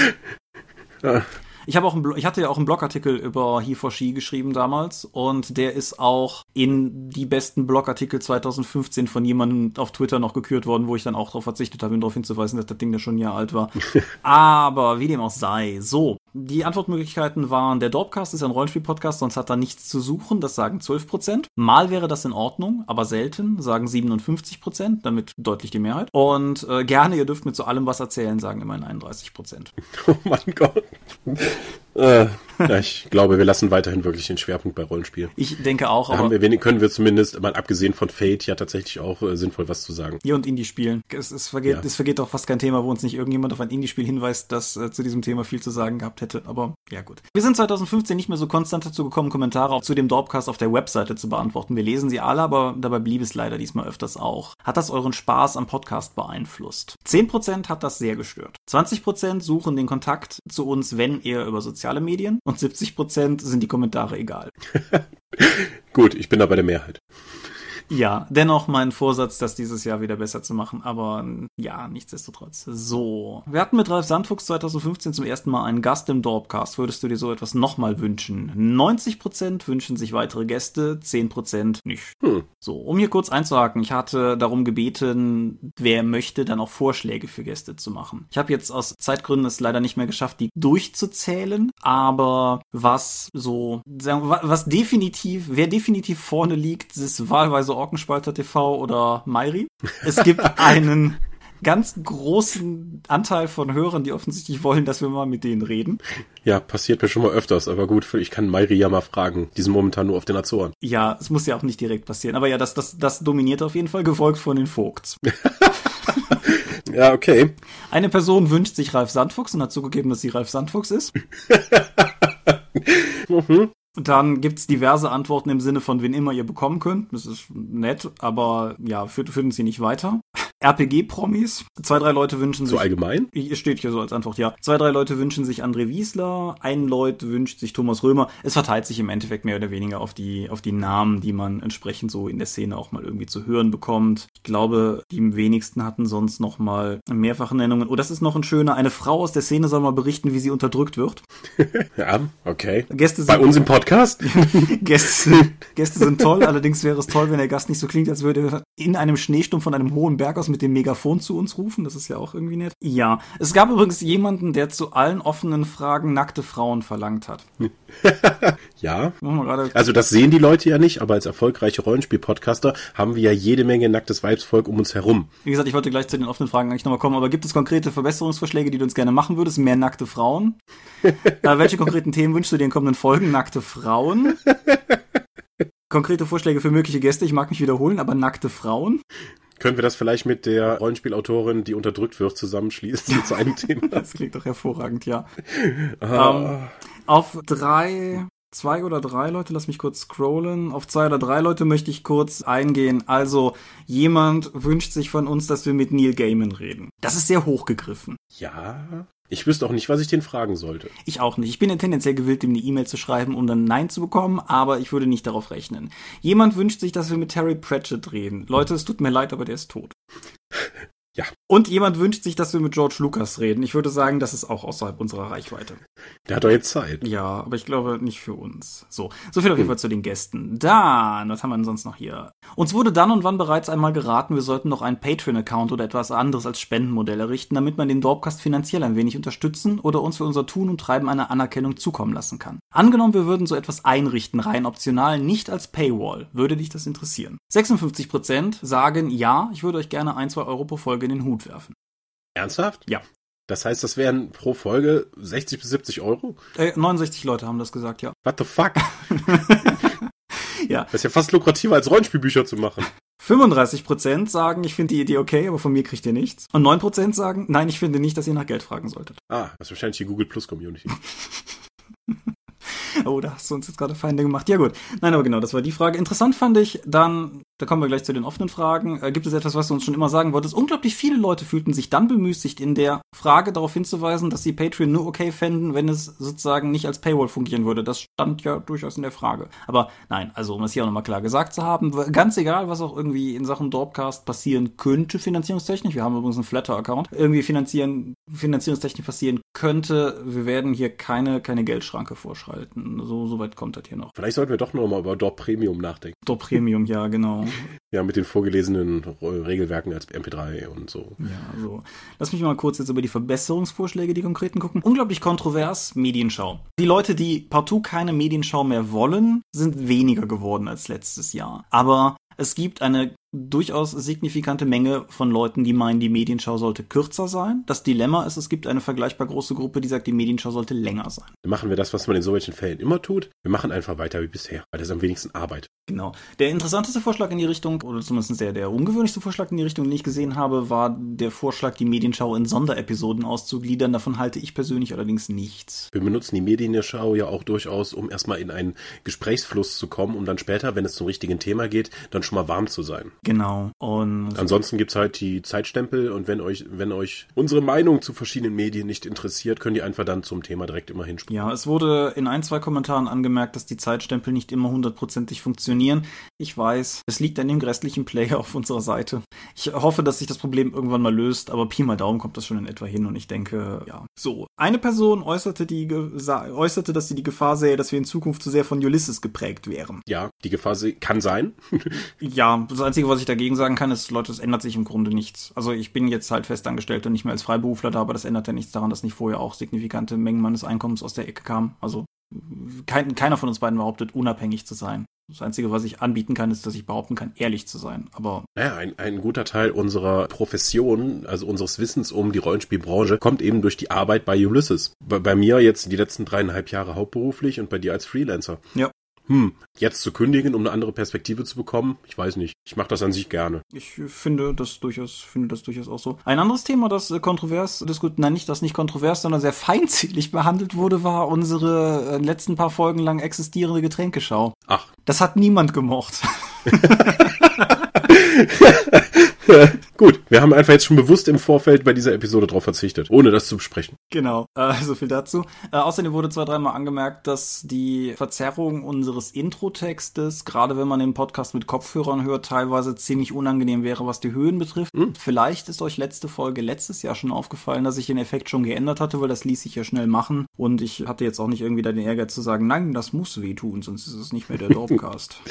Ich auch einen, ich hatte ja auch einen Blogartikel über He for She geschrieben damals und der ist auch in die besten Blogartikel 2015 von jemandem auf Twitter noch gekürt worden, wo ich dann auch darauf verzichtet habe, ihn darauf hinzuweisen, dass das Ding ja schon ein Jahr alt war. Aber wie dem auch sei, so Die Antwortmöglichkeiten waren, der Dorpcast ist ein Rollenspiel-Podcast, sonst hat er nichts zu suchen, das sagen 12%. Mal wäre das in Ordnung, aber selten, sagen 57%, damit deutlich die Mehrheit. Und äh, gerne, ihr dürft mir zu allem was erzählen, sagen immerhin 31%. Oh mein Gott. Äh, ja, ich glaube, wir lassen weiterhin wirklich den Schwerpunkt bei Rollenspiel. Ich denke auch, Da aber haben wir wenig, können wir zumindest, mal abgesehen von Fate, ja tatsächlich auch äh, sinnvoll was zu sagen. hier und Indie-Spielen. Es, es, vergeht, Ja. es vergeht doch fast kein Thema, wo uns nicht irgendjemand auf ein Indie-Spiel hinweist, das äh, zu diesem Thema viel zu sagen gehabt hätte. Aber ja gut. Wir sind 2015 nicht mehr so konstant dazu gekommen, Kommentare auch zu dem Dorpcast auf der Webseite zu beantworten. Wir lesen sie alle, aber dabei blieb es leider diesmal öfters auch. Hat das euren Spaß am Podcast beeinflusst? 10% hat das sehr gestört. 20% suchen den Kontakt zu uns, wenn eher über soziale Medien. Und 70% sind die Kommentare egal. Gut, ich bin da bei der Mehrheit. Ja, dennoch mein Vorsatz, das dieses Jahr wieder besser zu machen, aber ja, nichtsdestotrotz. So. Wir hatten mit Ralf Sandfuchs 2015 zum ersten Mal einen Gast im Dorpcast. Würdest du dir so etwas nochmal wünschen? 90% wünschen sich weitere Gäste, 10% nicht. Hm. So, um hier kurz einzuhaken, ich hatte darum gebeten, wer möchte, dann auch Vorschläge für Gäste zu machen. Ich habe jetzt aus Zeitgründen es leider nicht mehr geschafft, die durchzuzählen, aber was so, sagen was definitiv, wer definitiv vorne liegt, ist wahlweise Orkenspalter TV oder Mairi. Es gibt einen ganz großen Anteil von Hörern, die offensichtlich wollen, dass wir mal mit denen reden. Ja, passiert mir schon mal öfters, aber gut, ich kann Mairi ja mal fragen. Die sind momentan nur auf den Azoren. Ja, es muss ja auch nicht direkt passieren, aber ja, das, das, das dominiert auf jeden Fall, gefolgt von den Vogts. Ja, okay. Eine Person wünscht sich Ralf Sandfuchs und hat zugegeben, dass sie Ralf Sandfuchs ist. Mhm. Dann gibt's diverse Antworten im Sinne von, wen immer ihr bekommen könnt. Das ist nett, aber ja, führt, führen sie nicht weiter. RPG-Promis. Zwei, drei Leute wünschen So sich. allgemein? Hier steht hier so als Antwort, ja. Zwei, drei Leute wünschen sich André Wiesler, ein Leut wünscht sich Thomas Römer. Es verteilt sich im Endeffekt mehr oder weniger auf die, auf die Namen, die man entsprechend so in der Szene auch mal irgendwie zu hören bekommt. Ich glaube, die wenigsten hatten sonst noch mal mehrfache Nennungen. Oh, das ist noch ein schöner. Eine Frau aus der Szene soll mal berichten, wie sie unterdrückt wird. Ja, okay. Gäste Bei sind, uns im Podcast? Gäste, Gäste sind toll, allerdings wäre es toll, wenn der Gast nicht so klingt, als würde er in einem Schneesturm von einem hohen Berg aus mit dem Megafon zu uns rufen. Das ist ja auch irgendwie nett. Ja, es gab übrigens jemanden, der zu allen offenen Fragen nackte Frauen verlangt hat. Ja. Also das sehen die Leute ja nicht, aber als erfolgreiche Rollenspiel-Podcaster haben wir ja jede Menge nacktes Weibsvolk um uns herum. Wie gesagt, ich wollte gleich zu den offenen Fragen eigentlich nochmal kommen, aber gibt es konkrete Verbesserungsvorschläge, die du uns gerne machen würdest? Mehr nackte Frauen? äh, welche konkreten Themen wünschst du dir in kommenden Folgen? Nackte Frauen? Konkrete Vorschläge für mögliche Gäste, ich mag mich wiederholen, aber nackte Frauen? Können wir das vielleicht mit der Rollenspielautorin, die unterdrückt wird, zusammenschließen zu einem Thema? Das klingt doch hervorragend, ja. Ah, Auf drei, zwei oder drei Leute, lass mich kurz scrollen. Auf zwei oder drei Leute möchte ich kurz eingehen. Also, jemand wünscht sich von uns, dass wir mit Neil Gaiman reden. Das ist sehr hochgegriffen. ja. Ich wüsste auch nicht, was ich den fragen sollte. Ich auch nicht. Ich bin ja tendenziell gewillt, ihm eine E-Mail zu schreiben, um dann Nein zu bekommen, aber ich würde nicht darauf rechnen. Jemand wünscht sich, dass wir mit Terry Pratchett reden. Leute, es tut mir leid, aber der ist tot. Ja. Und jemand wünscht sich, dass wir mit George Lucas reden. Ich würde sagen, das ist auch außerhalb unserer Reichweite. Der hat doch jetzt Zeit. Ja, aber ich glaube nicht für uns. So, so viel auf jeden Fall zu den Gästen. Dann, was haben wir denn sonst noch hier? Uns wurde dann und wann bereits einmal geraten, wir sollten noch einen Patreon-Account oder etwas anderes als Spendenmodell errichten, damit man den Dorpcast finanziell ein wenig unterstützen oder uns für unser Tun und Treiben eine Anerkennung zukommen lassen kann. Angenommen, wir würden so etwas einrichten, rein optional, nicht als Paywall. Würde dich das interessieren? 56% sagen, ja, ich würde euch gerne ein, zwei Euro pro Folge in den Hut werfen. Ernsthaft? Ja. Das heißt, das wären pro Folge 60 bis 70 Euro? Äh, 69 Leute haben das gesagt, ja. What the fuck? Ja, Das ist ja fast lukrativer als Rollenspielbücher zu machen. 35% sagen, ich finde die Idee okay, aber von mir kriegt ihr nichts. Und 9% sagen, nein, ich finde nicht, dass ihr nach Geld fragen solltet. Ah, das ist wahrscheinlich die Google Plus Community. Oh, da hast du uns jetzt gerade Feinde gemacht. Ja gut. Nein, aber genau, das war die Frage. Interessant fand ich dann, da kommen wir gleich zu den offenen Fragen, äh, gibt es etwas, was du uns schon immer sagen wolltest? Unglaublich viele Leute fühlten sich dann bemüßigt, in der Frage darauf hinzuweisen, dass sie Patreon nur okay fänden, wenn es sozusagen nicht als Paywall fungieren würde. Das stand ja durchaus in der Frage. Aber nein, also um es hier auch nochmal klar gesagt zu haben, ganz egal, was auch irgendwie in Sachen Dorpcast passieren könnte, finanzierungstechnisch, wir haben übrigens einen Flatter-Account, irgendwie finanzieren, finanzierungstechnisch passieren könnte, wir werden hier keine, keine Geldschranke vorschalten. So, so weit kommt das hier noch. Vielleicht sollten wir doch noch mal über Dorp Premium nachdenken. Dorp Premium, ja, genau. Ja, mit den vorgelesenen Regelwerken als MP3 und so. Ja, so. Lass mich mal kurz jetzt über die Verbesserungsvorschläge, die konkreten gucken. Unglaublich kontrovers, Medienschau. Die Leute, die partout keine Medienschau mehr wollen, sind weniger geworden als letztes Jahr. Aber es gibt eine durchaus signifikante Menge von Leuten, die meinen, die Medienschau sollte kürzer sein. Das Dilemma ist, es gibt eine vergleichbar große Gruppe, die sagt, die Medienschau sollte länger sein. Dann machen wir das, was man in solchen Fällen immer tut. Wir machen einfach weiter wie bisher, weil das am wenigsten Arbeit. Genau. Der interessanteste Vorschlag in die Richtung, oder zumindest der, der ungewöhnlichste Vorschlag in die Richtung, den ich gesehen habe, war der Vorschlag, die Medienschau in Sonderepisoden auszugliedern. Davon halte ich persönlich allerdings nichts. Wir benutzen die Medienschau ja auch durchaus, um erstmal in einen Gesprächsfluss zu kommen, um dann später, wenn es zum richtigen Thema geht, dann schon mal warm zu sein. Genau. Und Ansonsten gibt's halt die Zeitstempel und wenn euch, wenn euch unsere Meinung zu verschiedenen Medien nicht interessiert, könnt ihr einfach dann zum Thema direkt immer hinspringen. ja, es wurde in ein, zwei Kommentaren angemerkt, dass die Zeitstempel nicht immer hundertprozentig funktionieren. Ich weiß, es liegt an dem grässlichen Player auf unserer Seite. Ich hoffe, dass sich das Problem irgendwann mal löst, aber Pi mal Daumen kommt das schon in etwa hin und ich denke, ja. So, eine Person äußerte, die, äußerte, dass sie die Gefahr sähe, dass wir in Zukunft zu sehr von Ulysses geprägt wären. Ja, die Gefahr kann sein. Ja, das Einzige, was ich dagegen sagen kann, ist, Leute, es ändert sich im Grunde nichts. Also ich bin jetzt halt festangestellt und nicht mehr als Freiberufler da, aber das ändert ja nichts daran, dass nicht vorher auch signifikante Mengen meines Einkommens aus der Ecke kamen. Also kein, keiner von uns beiden behauptet, unabhängig zu sein. Das Einzige, was ich anbieten kann, ist, dass ich behaupten kann, ehrlich zu sein. Aber Naja, ein, ein guter Teil unserer Profession, also unseres Wissens um die Rollenspielbranche, kommt eben durch die Arbeit bei Ulysses. Bei, bei mir jetzt die letzten dreieinhalb Jahre hauptberuflich und bei dir als Freelancer. Ja. Hm, jetzt zu kündigen, um eine andere Perspektive zu bekommen, ich weiß nicht. Ich mache das an sich gerne. ich finde das durchaus, finde das durchaus auch so. Ein anderes Thema, das äh, kontrovers diskutiert, nein, nicht das nicht kontrovers, sondern sehr feindselig behandelt wurde, war unsere äh, letzten paar Folgen lang existierende Getränkeschau. Ach, Das hat niemand gemocht. gut. Wir haben einfach jetzt schon bewusst im Vorfeld bei dieser Episode drauf verzichtet, ohne das zu besprechen. Genau, äh, so viel dazu. Äh, außerdem wurde zwei, dreimal angemerkt, dass die Verzerrung unseres Introtextes, gerade wenn man den Podcast mit Kopfhörern hört, teilweise ziemlich unangenehm wäre, was die Höhen betrifft. Vielleicht ist euch letzte Folge letztes Jahr schon aufgefallen, dass ich den Effekt schon geändert hatte, weil das ließ sich ja schnell machen. Und ich hatte jetzt auch nicht irgendwie da den Ehrgeiz zu sagen, nein, das muss wehtun, sonst ist es nicht mehr der Dorpcast.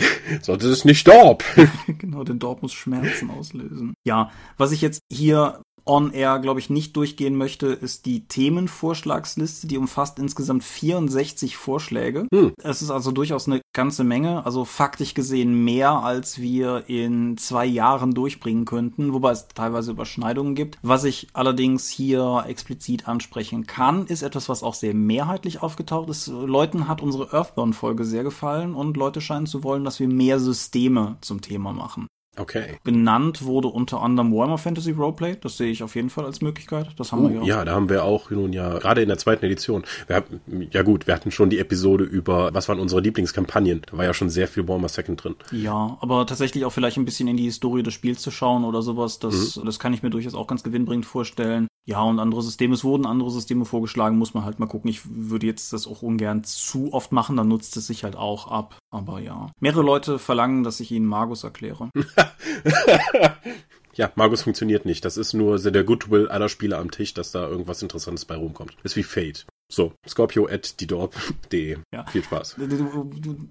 Sonst ist es nicht Dorp. genau, denn Dorp muss Schmerzen auslösen. Ja, was ich jetzt hier on air, glaube ich, nicht durchgehen möchte, ist die Themenvorschlagsliste. Die umfasst insgesamt 64 Vorschläge. Hm. Es ist also durchaus eine ganze Menge, also faktisch gesehen mehr, als wir in zwei Jahren durchbringen könnten, wobei es teilweise Überschneidungen gibt. Was ich allerdings hier explizit ansprechen kann, ist etwas, was auch sehr mehrheitlich aufgetaucht ist. Leuten hat unsere Earthbound-Folge sehr gefallen und Leute scheinen zu wollen, dass wir mehr Systeme zum Thema machen. Okay. Genannt wurde unter anderem Warhammer Fantasy Roleplay. Das sehe ich auf jeden Fall als Möglichkeit. Das haben wir Oh, ja, da haben wir auch nun ja, gerade in der zweiten Edition, wir haben, ja gut, wir hatten schon die Episode über, was waren unsere Lieblingskampagnen. Da war ja schon sehr viel Warhammer Second drin. Ja, aber tatsächlich auch vielleicht ein bisschen in die Historie des Spiels zu schauen oder sowas, das, das kann ich mir durchaus auch ganz gewinnbringend vorstellen. Ja, und andere Systeme, es wurden andere Systeme vorgeschlagen, muss man halt mal gucken. Ich würde jetzt das auch ungern zu oft machen, dann nutzt es sich halt auch ab. Aber ja. Mehrere Leute verlangen, dass ich ihnen Magus erkläre. Ja, Magus funktioniert nicht. Das ist nur der Goodwill aller Spieler am Tisch, dass da irgendwas Interessantes bei rumkommt. Ist wie Fate. So, Scorpio at didorp.de. Ja. Viel Spaß.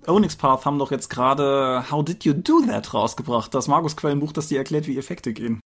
Onyx Path haben doch jetzt gerade How Did You Do That rausgebracht, das Magus-Quellenbuch, das dir erklärt, wie Effekte gehen.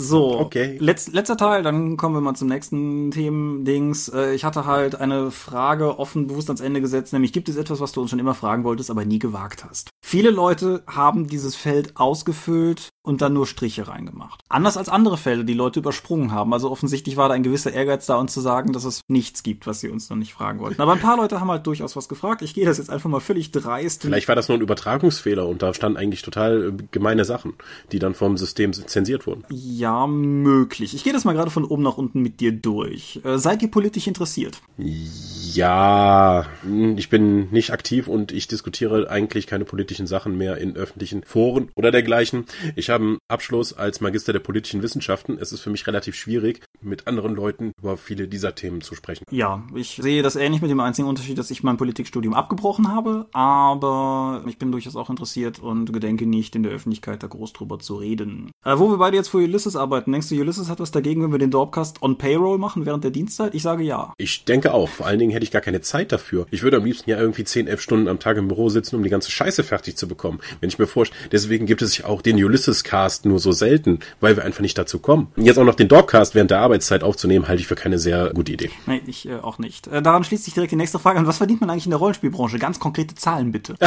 So, Okay. Letz, letzter Teil, dann kommen wir mal zum nächsten Themen-Dings. Äh, Ich hatte halt eine Frage offen bewusst ans Ende gesetzt, nämlich gibt es etwas, was du uns schon immer fragen wolltest, aber nie gewagt hast? Viele Leute haben dieses Feld ausgefüllt und dann nur Striche reingemacht. Anders als andere Felder, die Leute übersprungen haben. Also offensichtlich war da ein gewisser Ehrgeiz da, uns zu sagen, dass es nichts gibt, was sie uns noch nicht fragen wollten. Aber ein paar Leute haben halt durchaus was gefragt. Ich gehe das jetzt einfach mal völlig dreist. Vielleicht war das nur ein Übertragungsfehler und da standen eigentlich total äh, gemeine Sachen, die dann vom System zensiert wurden. Ja, möglich. Ich gehe das mal gerade von oben nach unten mit dir durch. Äh, seid ihr politisch interessiert? Ja, hm, ich bin nicht aktiv und ich diskutiere eigentlich keine politischen Sachen mehr in öffentlichen Foren oder dergleichen. Ich habe einen Abschluss als Magister der politischen Wissenschaften. Es ist für mich relativ schwierig, mit anderen Leuten über viele dieser Themen zu sprechen. Ja, ich sehe das ähnlich mit dem einzigen Unterschied, dass ich mein Politikstudium abgebrochen habe, aber ich bin durchaus auch interessiert und gedenke nicht, in der Öffentlichkeit da groß drüber zu reden. Äh, wo wir beide jetzt für Ulysses arbeiten, denkst du, Ulysses hat was dagegen, wenn wir den Dorpcast on Payroll machen während der Dienstzeit? Ich sage ja. Ich denke auch. Vor allen Dingen hätte ich gar keine Zeit dafür. Ich würde am liebsten ja irgendwie 10, 11 Stunden am Tag im Büro sitzen, um die ganze Scheiße fertig zu bekommen. Wenn ich mir vorstelle, deswegen gibt es ja auch den Ulysses-Cast nur so selten, weil wir einfach nicht dazu kommen. Jetzt auch noch den Dogcast während der Arbeitszeit aufzunehmen, halte ich für keine sehr gute Idee. Nein, ich äh, auch nicht. Äh, daran schließt sich direkt die nächste Frage an. Was verdient man eigentlich in der Rollenspielbranche? Ganz konkrete Zahlen bitte.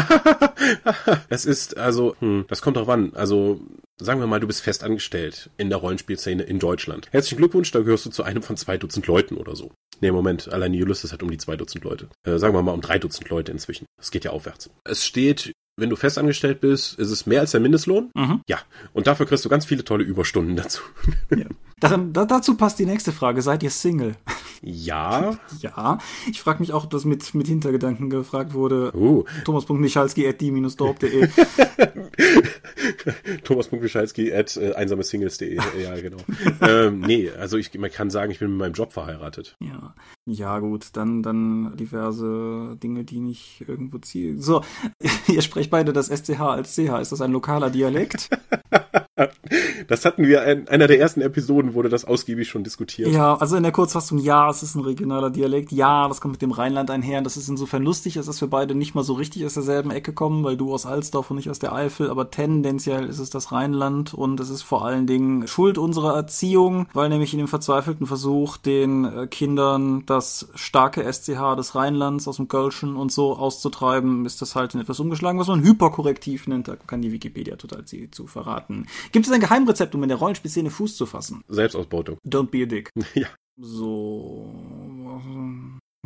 Es ist also, hm, das kommt drauf an. Also sagen wir mal, du bist fest angestellt in der Rollenspielszene in Deutschland. Herzlichen Glückwunsch, da gehörst du zu einem von zwei Dutzend Leuten oder so. Nee, Moment, allein die Ulysses hat um die zwei Dutzend Leute. Äh, sagen wir mal um drei Dutzend Leute inzwischen. Es geht ja aufwärts. Es steht, wenn du festangestellt bist, ist es mehr als der Mindestlohn. Mhm. Ja, und dafür kriegst du ganz viele tolle Überstunden dazu. Ja. Daran, da, dazu passt die nächste Frage. Seid ihr Single? ja. Ja. Ich frage mich auch, ob das mit, mit Hintergedanken gefragt wurde. Uh, thomas.michalski.die-dorp.de Thomas.Michalski at äh, einsamesingles.de. Ja, genau. ähm, nee, also ich, man kann sagen, ich bin mit meinem Job verheiratet. Ja. Ja, gut, dann, dann diverse Dinge, die nicht irgendwo zielen. So, ihr sprecht beide das SCH als CH. Ist das ein lokaler Dialekt? Das hatten wir in einer der ersten Episoden, wurde das ausgiebig schon diskutiert. Ja, also in der Kurzfassung, ja, es ist ein regionaler Dialekt. Ja, das kommt mit dem Rheinland einher. Das ist insofern lustig, als dass wir beide nicht mal so richtig aus derselben Ecke kommen, weil du aus Alsdorf und nicht aus der Eifel. Aber tendenziell ist es das Rheinland und es ist vor allen Dingen Schuld unserer Erziehung, weil nämlich in dem verzweifelten Versuch, den äh, Kindern das starke SCH des Rheinlands aus dem Kölschen und so auszutreiben, ist das halt in etwas umgeschlagen, was man Hyperkorrektiv nennt. Da kann die Wikipedia total zu verraten. Gibt es ein Geheimrezept, um in der Rollenspielszene Fuß zu fassen? Selbstausbeutung. Don't be a dick. Ja. So.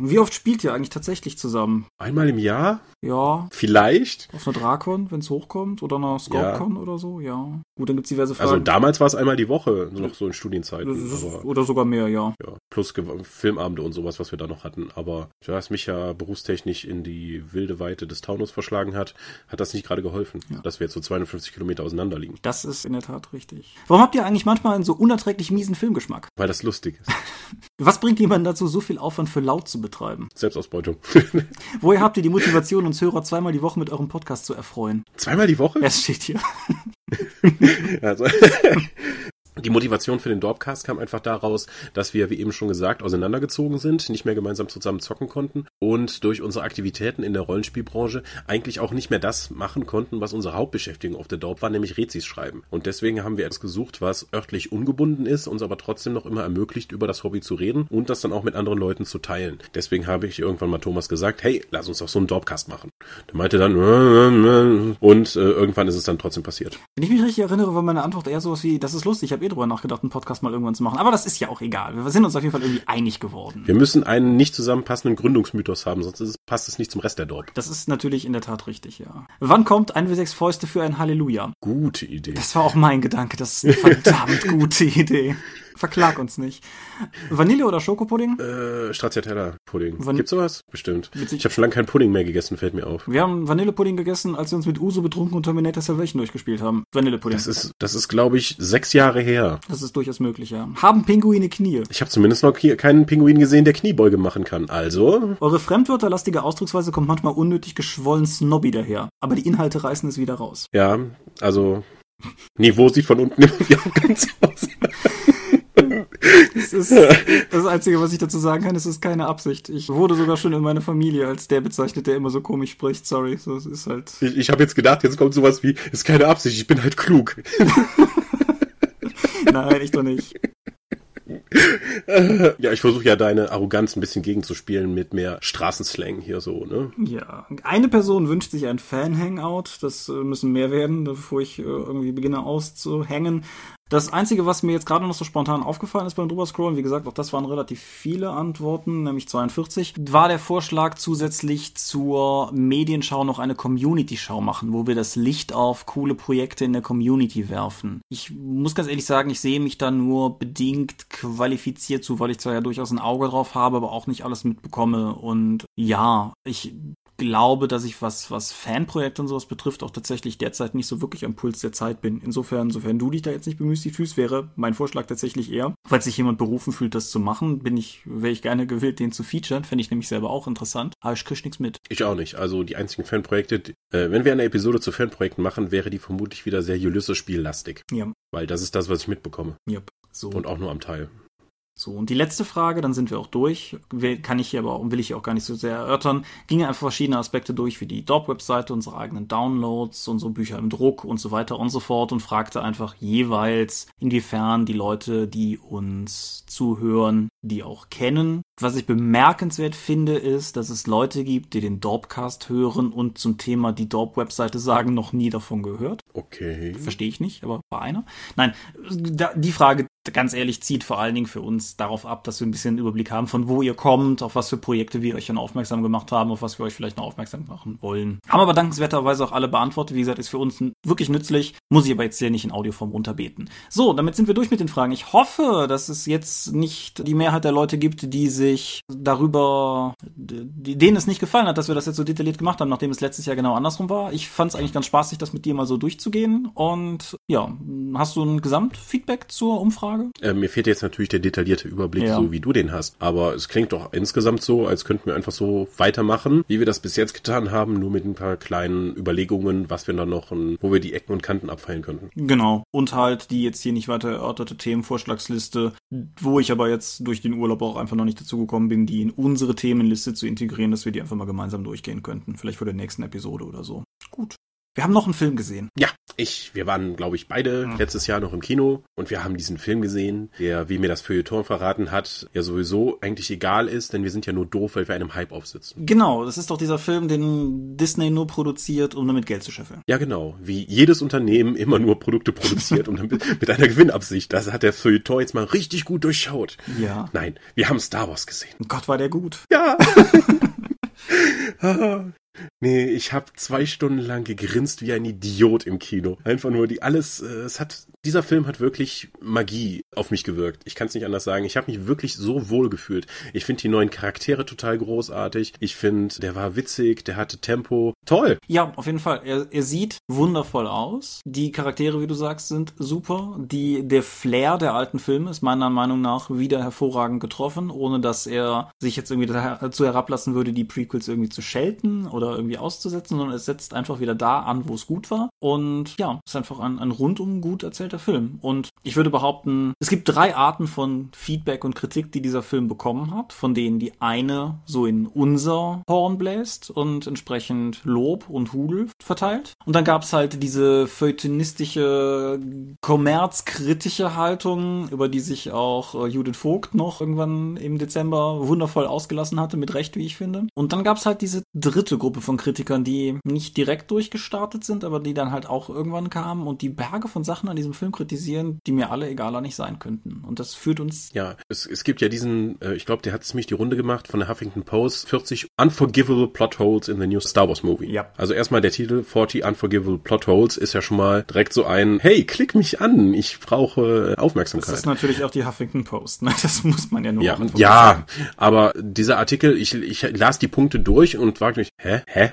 Wie oft spielt ihr eigentlich tatsächlich zusammen? Einmal im Jahr? Ja, Vielleicht? auf einer Drakon, wenn es hochkommt, oder einer Scorpcon oder so, ja. Gut, dann gibt's diverse Fragen. Also damals war es einmal die Woche, noch so in Studienzeiten. Oder sogar mehr, ja. ja, plus Filmabende und sowas, was wir da noch hatten. Aber da es mich ja berufstechnisch in die wilde Weite des Taunus verschlagen hat, hat das nicht gerade geholfen, Ja. dass wir jetzt so 250 Kilometer auseinander liegen. Das ist in der Tat richtig. Warum habt ihr eigentlich manchmal einen so unerträglich miesen Filmgeschmack? Weil das lustig ist. Was bringt jemanden dazu, so viel Aufwand für laut zu betreiben? Selbstausbeutung. Woher habt ihr die Motivation, uns Hörer zweimal die Woche mit eurem Podcast zu erfreuen? Zweimal die Woche? Es steht hier. Also, die Motivation für den Dorpcast kam einfach daraus, dass wir, wie eben schon gesagt, auseinandergezogen sind, nicht mehr gemeinsam zusammen zocken konnten und durch unsere Aktivitäten in der Rollenspielbranche eigentlich auch nicht mehr das machen konnten, was unsere Hauptbeschäftigung auf der Dorp war, nämlich Rezis schreiben. Und deswegen haben wir etwas gesucht, was örtlich ungebunden ist, uns aber trotzdem noch immer ermöglicht, über das Hobby zu reden und das dann auch mit anderen Leuten zu teilen. Deswegen habe ich irgendwann mal Thomas gesagt, hey, lass uns doch so einen Dorpcast machen. Der meinte dann, "Äh, äh, äh." und äh, irgendwann ist es dann trotzdem passiert. Wenn ich mich richtig erinnere, war meine Antwort eher sowas wie, das ist lustig, ich habe eh drüber nachgedacht, einen Podcast mal irgendwann zu machen. Aber das ist ja auch egal. Wir sind uns auf jeden Fall irgendwie einig geworden. Wir müssen einen nicht zusammenpassenden Gründungsmythos haben, sonst es, passt es nicht zum Rest der Dorp. Das ist natürlich in der Tat richtig, ja. Wann kommt ein W6 Fäuste für ein Halleluja? Gute Idee. Das war auch mein Gedanke. Das ist eine verdammt gute Idee. Verklag uns nicht. Vanille oder Schokopudding? Äh, Stracciatella-Pudding. Wann- Gibt's sowas? Bestimmt. Ich habe schon lange keinen Pudding mehr gegessen, fällt mir auf. Wir haben Vanillepudding gegessen, als wir uns mit Uso betrunken und Terminator Salvation durchgespielt haben. Vanillepudding. Das ist, das ist, glaube ich, sechs Jahre her. das ist durchaus möglich, ja. Haben Pinguine Knie? Ich habe zumindest noch hier keinen Pinguin gesehen, der Kniebeuge machen kann. Also, Eure fremdwörterlastige Ausdrucksweise kommt manchmal unnötig geschwollen snobby daher. Aber die Inhalte reißen es wieder raus. ja, also Niveau sieht von unten immer wie ganz aus. Das ist das Einzige, was ich dazu sagen kann. Es ist keine Absicht. Ich wurde sogar schon in meiner Familie als der bezeichnet, der immer so komisch spricht. Sorry, so es ist halt. Ich, ich habe jetzt gedacht, jetzt kommt sowas wie, ist keine Absicht, ich bin halt klug. Nein, ich doch nicht. Ja, ich versuche ja deine Arroganz ein bisschen gegenzuspielen mit mehr Straßenslang hier so, ne? Ja, eine Person wünscht sich ein Fan-Hangout. Das äh, müssen mehr werden, bevor ich äh, irgendwie beginne auszuhängen. Das Einzige, was mir jetzt gerade noch so spontan aufgefallen ist beim drüberscrollen, wie gesagt, auch das waren relativ viele Antworten, nämlich 42, war der Vorschlag zusätzlich zur Medienschau noch eine Community-Schau machen, wo wir das Licht auf coole Projekte in der Community werfen. Ich muss ganz ehrlich sagen, ich sehe mich da nur bedingt qualifiziert zu, weil ich zwar ja durchaus ein Auge drauf habe, aber auch nicht alles mitbekomme. Und ja, ich glaube, dass ich was, was Fanprojekte und sowas betrifft, auch tatsächlich derzeit nicht so wirklich am Puls der Zeit bin. Insofern, sofern du dich da jetzt nicht bemüßigt fühlst, wäre mein Vorschlag tatsächlich eher, falls sich jemand berufen fühlt, das zu machen, bin ich, wäre ich gerne gewillt, den zu featuren. Fände ich nämlich selber auch interessant. Aber ich krieg nichts mit. Ich auch nicht. Also die einzigen Fanprojekte, die- äh, wenn wir eine Episode zu Fanprojekten machen, wäre die vermutlich wieder sehr Ulysses-Spiellastig. Ja, Weil das ist das, was ich mitbekomme. ja. So. Und auch nur am Teil. So, und die letzte Frage, dann sind wir auch durch, kann ich hier aber will ich hier auch gar nicht so sehr erörtern, ging einfach verschiedene Aspekte durch, wie die Dorp-Webseite, unsere eigenen Downloads, unsere Bücher im Druck und so weiter und so fort und fragte einfach jeweils, inwiefern die Leute, die uns zuhören, die auch kennen. Was ich bemerkenswert finde, ist, dass es Leute gibt, die den Dorpcast hören und zum Thema die Dorp-Webseite sagen, noch nie davon gehört. Okay. Verstehe ich nicht, aber war einer. Nein, die Frage ganz ehrlich, zieht vor allen Dingen für uns darauf ab, dass wir ein bisschen Überblick haben, von wo ihr kommt, auf was für Projekte wir euch dann aufmerksam gemacht haben, auf was wir euch vielleicht noch aufmerksam machen wollen. Haben aber dankenswerterweise auch alle beantwortet. Wie gesagt, ist für uns wirklich nützlich. Muss ich aber jetzt hier nicht in Audioform runterbeten. So, damit sind wir durch mit den Fragen. Ich hoffe, dass es jetzt nicht die Mehrheit der Leute gibt, die sich darüber, denen es nicht gefallen hat, dass wir das jetzt so detailliert gemacht haben, nachdem es letztes Jahr genau andersrum war. Ich fand es eigentlich ganz spaßig, das mit dir mal so durchzugehen. Und ja, hast du ein Gesamtfeedback zur Umfrage? Frage? Äh, mir fehlt jetzt natürlich der detaillierte Überblick, ja. so wie du den hast. Aber es klingt doch insgesamt so, als könnten wir einfach so weitermachen, wie wir das bis jetzt getan haben, nur mit ein paar kleinen Überlegungen, was wir dann noch, wo wir die Ecken und Kanten abfeilen könnten. Genau. Und halt die jetzt hier nicht weiter erörterte Themenvorschlagsliste, wo ich aber jetzt durch den Urlaub auch einfach noch nicht dazu gekommen bin, die in unsere Themenliste zu integrieren, dass wir die einfach mal gemeinsam durchgehen könnten. Vielleicht vor der nächsten Episode oder so. Gut. Wir haben noch einen Film gesehen. Ja, ich, wir waren, glaube ich, beide mhm. letztes Jahr noch im Kino und wir haben diesen Film gesehen, der, wie mir das Feuilleton verraten hat, ja sowieso eigentlich egal ist, denn wir sind ja nur doof, weil wir einem Hype aufsitzen. Genau, das ist doch dieser Film, den Disney nur produziert, um damit Geld zu scheffeln. Ja, genau. Wie jedes Unternehmen immer nur Produkte produziert und dann mit einer Gewinnabsicht. Das hat der Feuilleton jetzt mal richtig gut durchschaut. Ja. Nein, wir haben Star Wars gesehen. Gott, war der gut. Ja. Nee, ich habe zwei Stunden lang gegrinst wie ein Idiot im Kino. Einfach nur die alles, äh, es hat dieser Film hat wirklich Magie auf mich gewirkt. Ich kann es nicht anders sagen. Ich habe mich wirklich so wohl gefühlt. Ich finde die neuen Charaktere total großartig. Ich finde, der war witzig, der hatte Tempo. Toll. Ja, auf jeden Fall. Er, er sieht wundervoll aus. Die Charaktere, wie du sagst, sind super. Die, der Flair der alten Filme ist meiner Meinung nach wieder hervorragend getroffen, ohne dass er sich jetzt irgendwie dazu herablassen würde, die Prequels irgendwie zu schelten oder irgendwie auszusetzen, sondern es setzt einfach wieder da an, wo es gut war. Und ja, ist einfach ein, ein rundum gut erzählter Film. Und ich würde behaupten, es gibt drei Arten von Feedback und Kritik, die dieser Film bekommen hat, von denen die eine so in unser Horn bläst und entsprechend Lob und Hudel verteilt. Und dann gab es halt diese feuilletonistische, kommerzkritische Haltung, über die sich auch äh, Judith Vogt noch irgendwann im Dezember wundervoll ausgelassen hatte, mit Recht, wie ich finde. Und dann gab es halt diese dritte Gruppe von Kritikern, die nicht direkt durchgestartet sind, aber die dann halt auch irgendwann kamen und die Berge von Sachen an diesem Film kritisieren, die mir alle egaler nicht sein könnten. Und das führt uns. Ja, es, es gibt ja diesen, äh, ich glaube, der hat ziemlich die Runde gemacht von der Huffington Post, 40 Unforgivable Plot Holes in the New Star Wars Movie. Ja. Also erstmal der Titel 40 Unforgivable Plot Holes ist ja schon mal direkt so ein, hey, klick mich an, ich brauche äh, Aufmerksamkeit. Das ist natürlich auch die Huffington Post, ne? Das muss man ja nur Ja, ja aber dieser Artikel, ich, ich las die Punkte durch und fragte mich, hä, hä?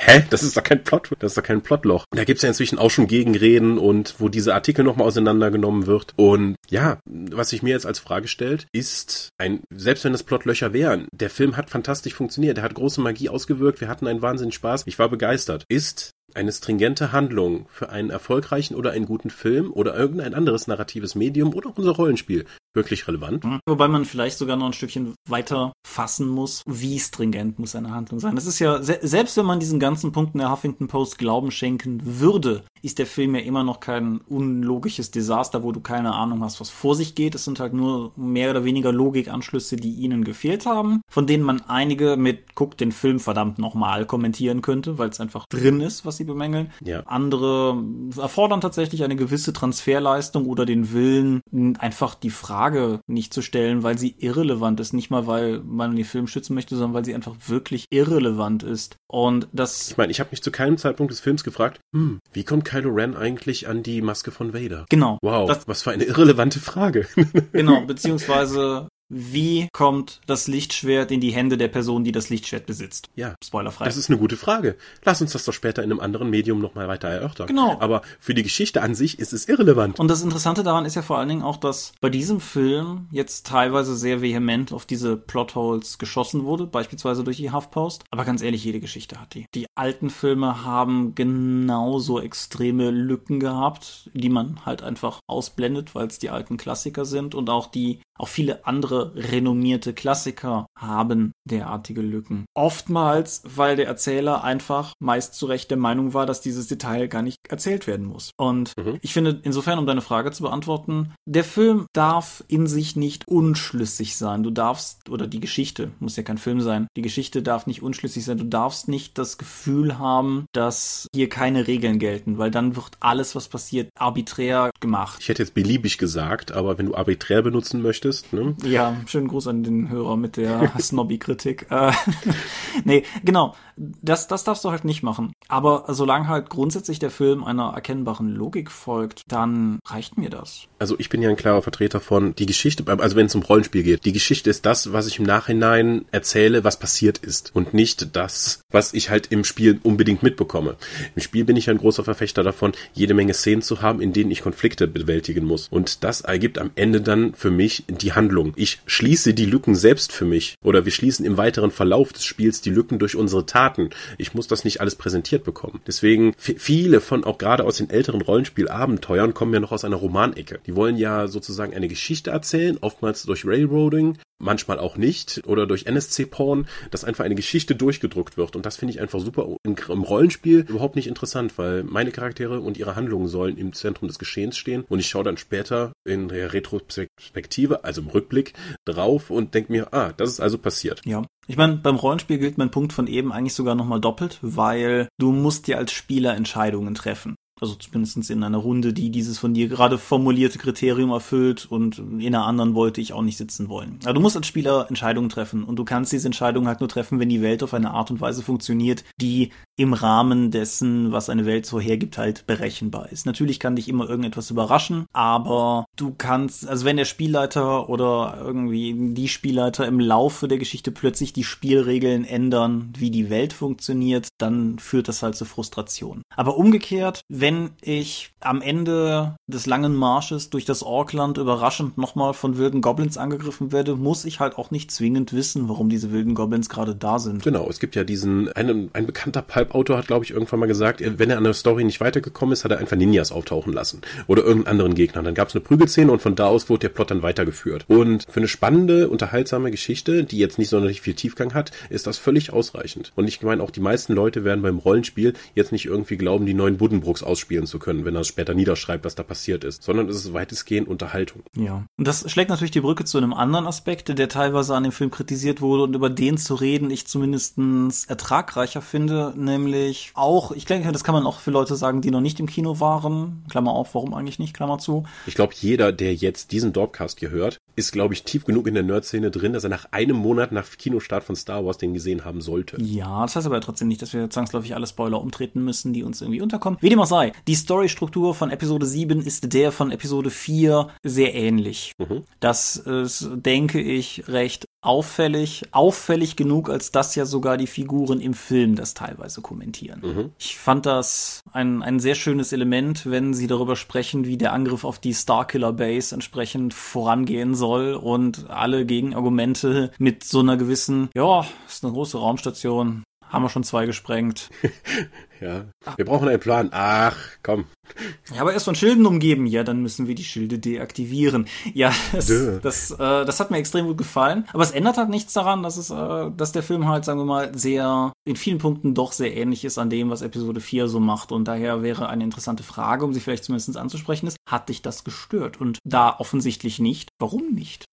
hä, das ist doch kein Plot, das ist doch kein Plotloch. Da gibt's ja inzwischen auch schon Gegenreden und wo diese Artikel nochmal auseinandergenommen wird. Und ja, was sich mir jetzt als Frage stellt, ist ein, selbst wenn es Plotlöcher wären, der Film hat fantastisch funktioniert, er hat große Magie ausgewirkt, wir hatten einen Wahnsinnig Spaß, ich war begeistert. Ist eine stringente Handlung für einen erfolgreichen oder einen guten Film oder irgendein anderes narratives Medium oder unser Rollenspiel wirklich relevant. Mhm. Wobei man vielleicht sogar noch ein Stückchen weiter fassen muss, wie stringent muss eine Handlung sein. Das ist ja, selbst wenn man diesen ganzen Punkten der Huffington Post Glauben schenken würde, ist der Film ja immer noch kein unlogisches Desaster, wo du keine Ahnung hast, was vor sich geht. Es sind halt nur mehr oder weniger Logikanschlüsse, die ihnen gefehlt haben, von denen man einige mit guck den Film verdammt nochmal kommentieren könnte, weil es einfach drin ist, was sie bemängeln. Ja. Andere erfordern tatsächlich eine gewisse Transferleistung oder den Willen, einfach die Frage Frage nicht zu stellen, weil sie irrelevant ist. Nicht mal, weil man den Film schützen möchte, sondern weil sie einfach wirklich irrelevant ist. Und das. Ich meine, ich habe mich zu keinem Zeitpunkt des Films gefragt, hm, wie kommt Kylo Ren eigentlich an die Maske von Vader? Genau. Wow, das, was für eine irrelevante Frage. genau, beziehungsweise wie kommt das Lichtschwert in die Hände der Person, die das Lichtschwert besitzt? Ja. Spoilerfrei. Das ist eine gute Frage. Lass uns das doch später in einem anderen Medium nochmal weiter erörtern. Genau. Aber für die Geschichte an sich ist es irrelevant. Und das Interessante daran ist ja vor allen Dingen auch, dass bei diesem Film jetzt teilweise sehr vehement auf diese Plotholes geschossen wurde, beispielsweise durch die HuffPost. Aber ganz ehrlich, jede Geschichte hat die. Die alten Filme haben genauso extreme Lücken gehabt, die man halt einfach ausblendet, weil es die alten Klassiker sind und auch die auch viele andere renommierte Klassiker haben derartige Lücken. Oftmals, weil der Erzähler einfach meist zu Recht der Meinung war, dass dieses Detail gar nicht erzählt werden muss. Und mhm. ich finde, insofern, um deine Frage zu beantworten, der Film darf in sich nicht unschlüssig sein. Du darfst, oder die Geschichte, muss ja kein Film sein, die Geschichte darf nicht unschlüssig sein. Du darfst nicht das Gefühl haben, dass hier keine Regeln gelten, weil dann wird alles, was passiert, arbiträr gemacht. Ich hätte jetzt beliebig gesagt, aber wenn du arbiträr benutzen möchtest, ne? Ja, schönen Gruß an den Hörer mit der Snobby-Kritik. Äh, nee, genau. Das, das darfst du halt nicht machen. Aber solange halt grundsätzlich der Film einer erkennbaren Logik folgt, dann reicht mir das. Also ich bin ja ein klarer Vertreter von die Geschichte, also wenn es um Rollenspiel geht, die Geschichte ist das, was ich im Nachhinein erzähle, was passiert ist und nicht das, was ich halt im Spiel unbedingt mitbekomme. Im Spiel bin ich ein großer Verfechter davon, jede Menge Szenen zu haben, in denen ich Konflikte bewältigen muss. Und das ergibt am Ende dann für mich die Handlung. Ich schließe die Lücken selbst für mich oder wir schließen im weiteren Verlauf des Spiels die Lücken durch unsere Taten. Ich muss das nicht alles präsentiert bekommen. Deswegen viele von auch gerade aus den älteren Rollenspielabenteuern kommen ja noch aus einer Romanecke. Die wollen ja sozusagen eine Geschichte erzählen, oftmals durch Railroading, manchmal auch nicht oder durch NSC-Porn, dass einfach eine Geschichte durchgedruckt wird. Und das finde ich einfach super im, Rollenspiel überhaupt nicht interessant, weil meine Charaktere und ihre Handlungen sollen im Zentrum des Geschehens stehen und ich schaue dann später in der Retrospektive, also im Rückblick, drauf und denke mir, ah, das ist also passiert. Ja. Ich meine, beim Rollenspiel gilt mein Punkt von eben eigentlich sogar nochmal doppelt, weil du musst dir als Spieler Entscheidungen treffen also zumindest in einer Runde, die dieses von dir gerade formulierte Kriterium erfüllt und in einer anderen wollte ich auch nicht sitzen wollen. Aber du musst als Spieler Entscheidungen treffen und du kannst diese Entscheidungen halt nur treffen, wenn die Welt auf eine Art und Weise funktioniert, die im Rahmen dessen, was eine Welt so hergibt, halt berechenbar ist. Natürlich kann dich immer irgendetwas überraschen, aber du kannst, also wenn der Spielleiter oder irgendwie die Spielleiter im Laufe der Geschichte plötzlich die Spielregeln ändern, wie die Welt funktioniert, dann führt das halt zu Frustration. Aber umgekehrt, wenn wenn ich am Ende des langen Marsches durch das Orkland überraschend nochmal von wilden Goblins angegriffen werde, muss ich halt auch nicht zwingend wissen, warum diese wilden Goblins gerade da sind. Genau, es gibt ja diesen, ein, ein bekannter Pulp-Autor hat, glaube ich, irgendwann mal gesagt, wenn er an der Story nicht weitergekommen ist, hat er einfach Ninjas auftauchen lassen. Oder irgendeinen anderen Gegner. Dann gab es eine Prügelszene und von da aus wurde der Plot dann weitergeführt. Und für eine spannende, unterhaltsame Geschichte, die jetzt nicht sonderlich viel Tiefgang hat, ist das völlig ausreichend. Und ich meine, auch die meisten Leute werden beim Rollenspiel jetzt nicht irgendwie glauben, die neuen Buddenbrooks aus ausspielen zu können, wenn er später niederschreibt, was da passiert ist, sondern es ist weitestgehend Unterhaltung. Ja. Und das schlägt natürlich die Brücke zu einem anderen Aspekt, der teilweise an dem Film kritisiert wurde und über den zu reden ich zumindestens ertragreicher finde, nämlich auch, ich denke, das kann man auch für Leute sagen, die noch nicht im Kino waren, Klammer auf, warum eigentlich nicht, Klammer zu. Ich glaube, jeder, der jetzt diesen Dorpcast hier hört, ist, glaube ich, tief genug in der Nerd-Szene drin, dass er nach einem Monat nach Kinostart von Star Wars den gesehen haben sollte. Ja, das heißt aber trotzdem nicht, dass wir zwangsläufig alle Spoiler umtreten müssen, die uns irgendwie unterkommen. Wie dem auch sei, die Storystruktur von Episode 7 ist der von Episode 4 sehr ähnlich. Mhm. Das ist, denke ich, recht auffällig, auffällig genug, als dass ja sogar die Figuren im Film das teilweise kommentieren. Mhm. Ich fand das ein, ein sehr schönes Element, wenn sie darüber sprechen, wie der Angriff auf die Starkiller Base entsprechend vorangehen soll und alle Gegenargumente mit so einer gewissen, ja, ist eine große Raumstation, haben wir schon zwei gesprengt. ja. Wir brauchen einen Plan. Ach, komm. Ja, aber erst von Schilden umgeben. Ja, dann müssen wir die Schilde deaktivieren. Ja, das, das, äh, das hat mir extrem gut gefallen. Aber es ändert halt nichts daran, dass es, äh, dass der Film halt, sagen wir mal, sehr, in vielen Punkten doch sehr ähnlich ist an dem, was Episode 4 so macht. Und daher wäre eine interessante Frage, um sie vielleicht zumindest anzusprechen, ist, hat dich das gestört? Und da offensichtlich nicht. Warum nicht?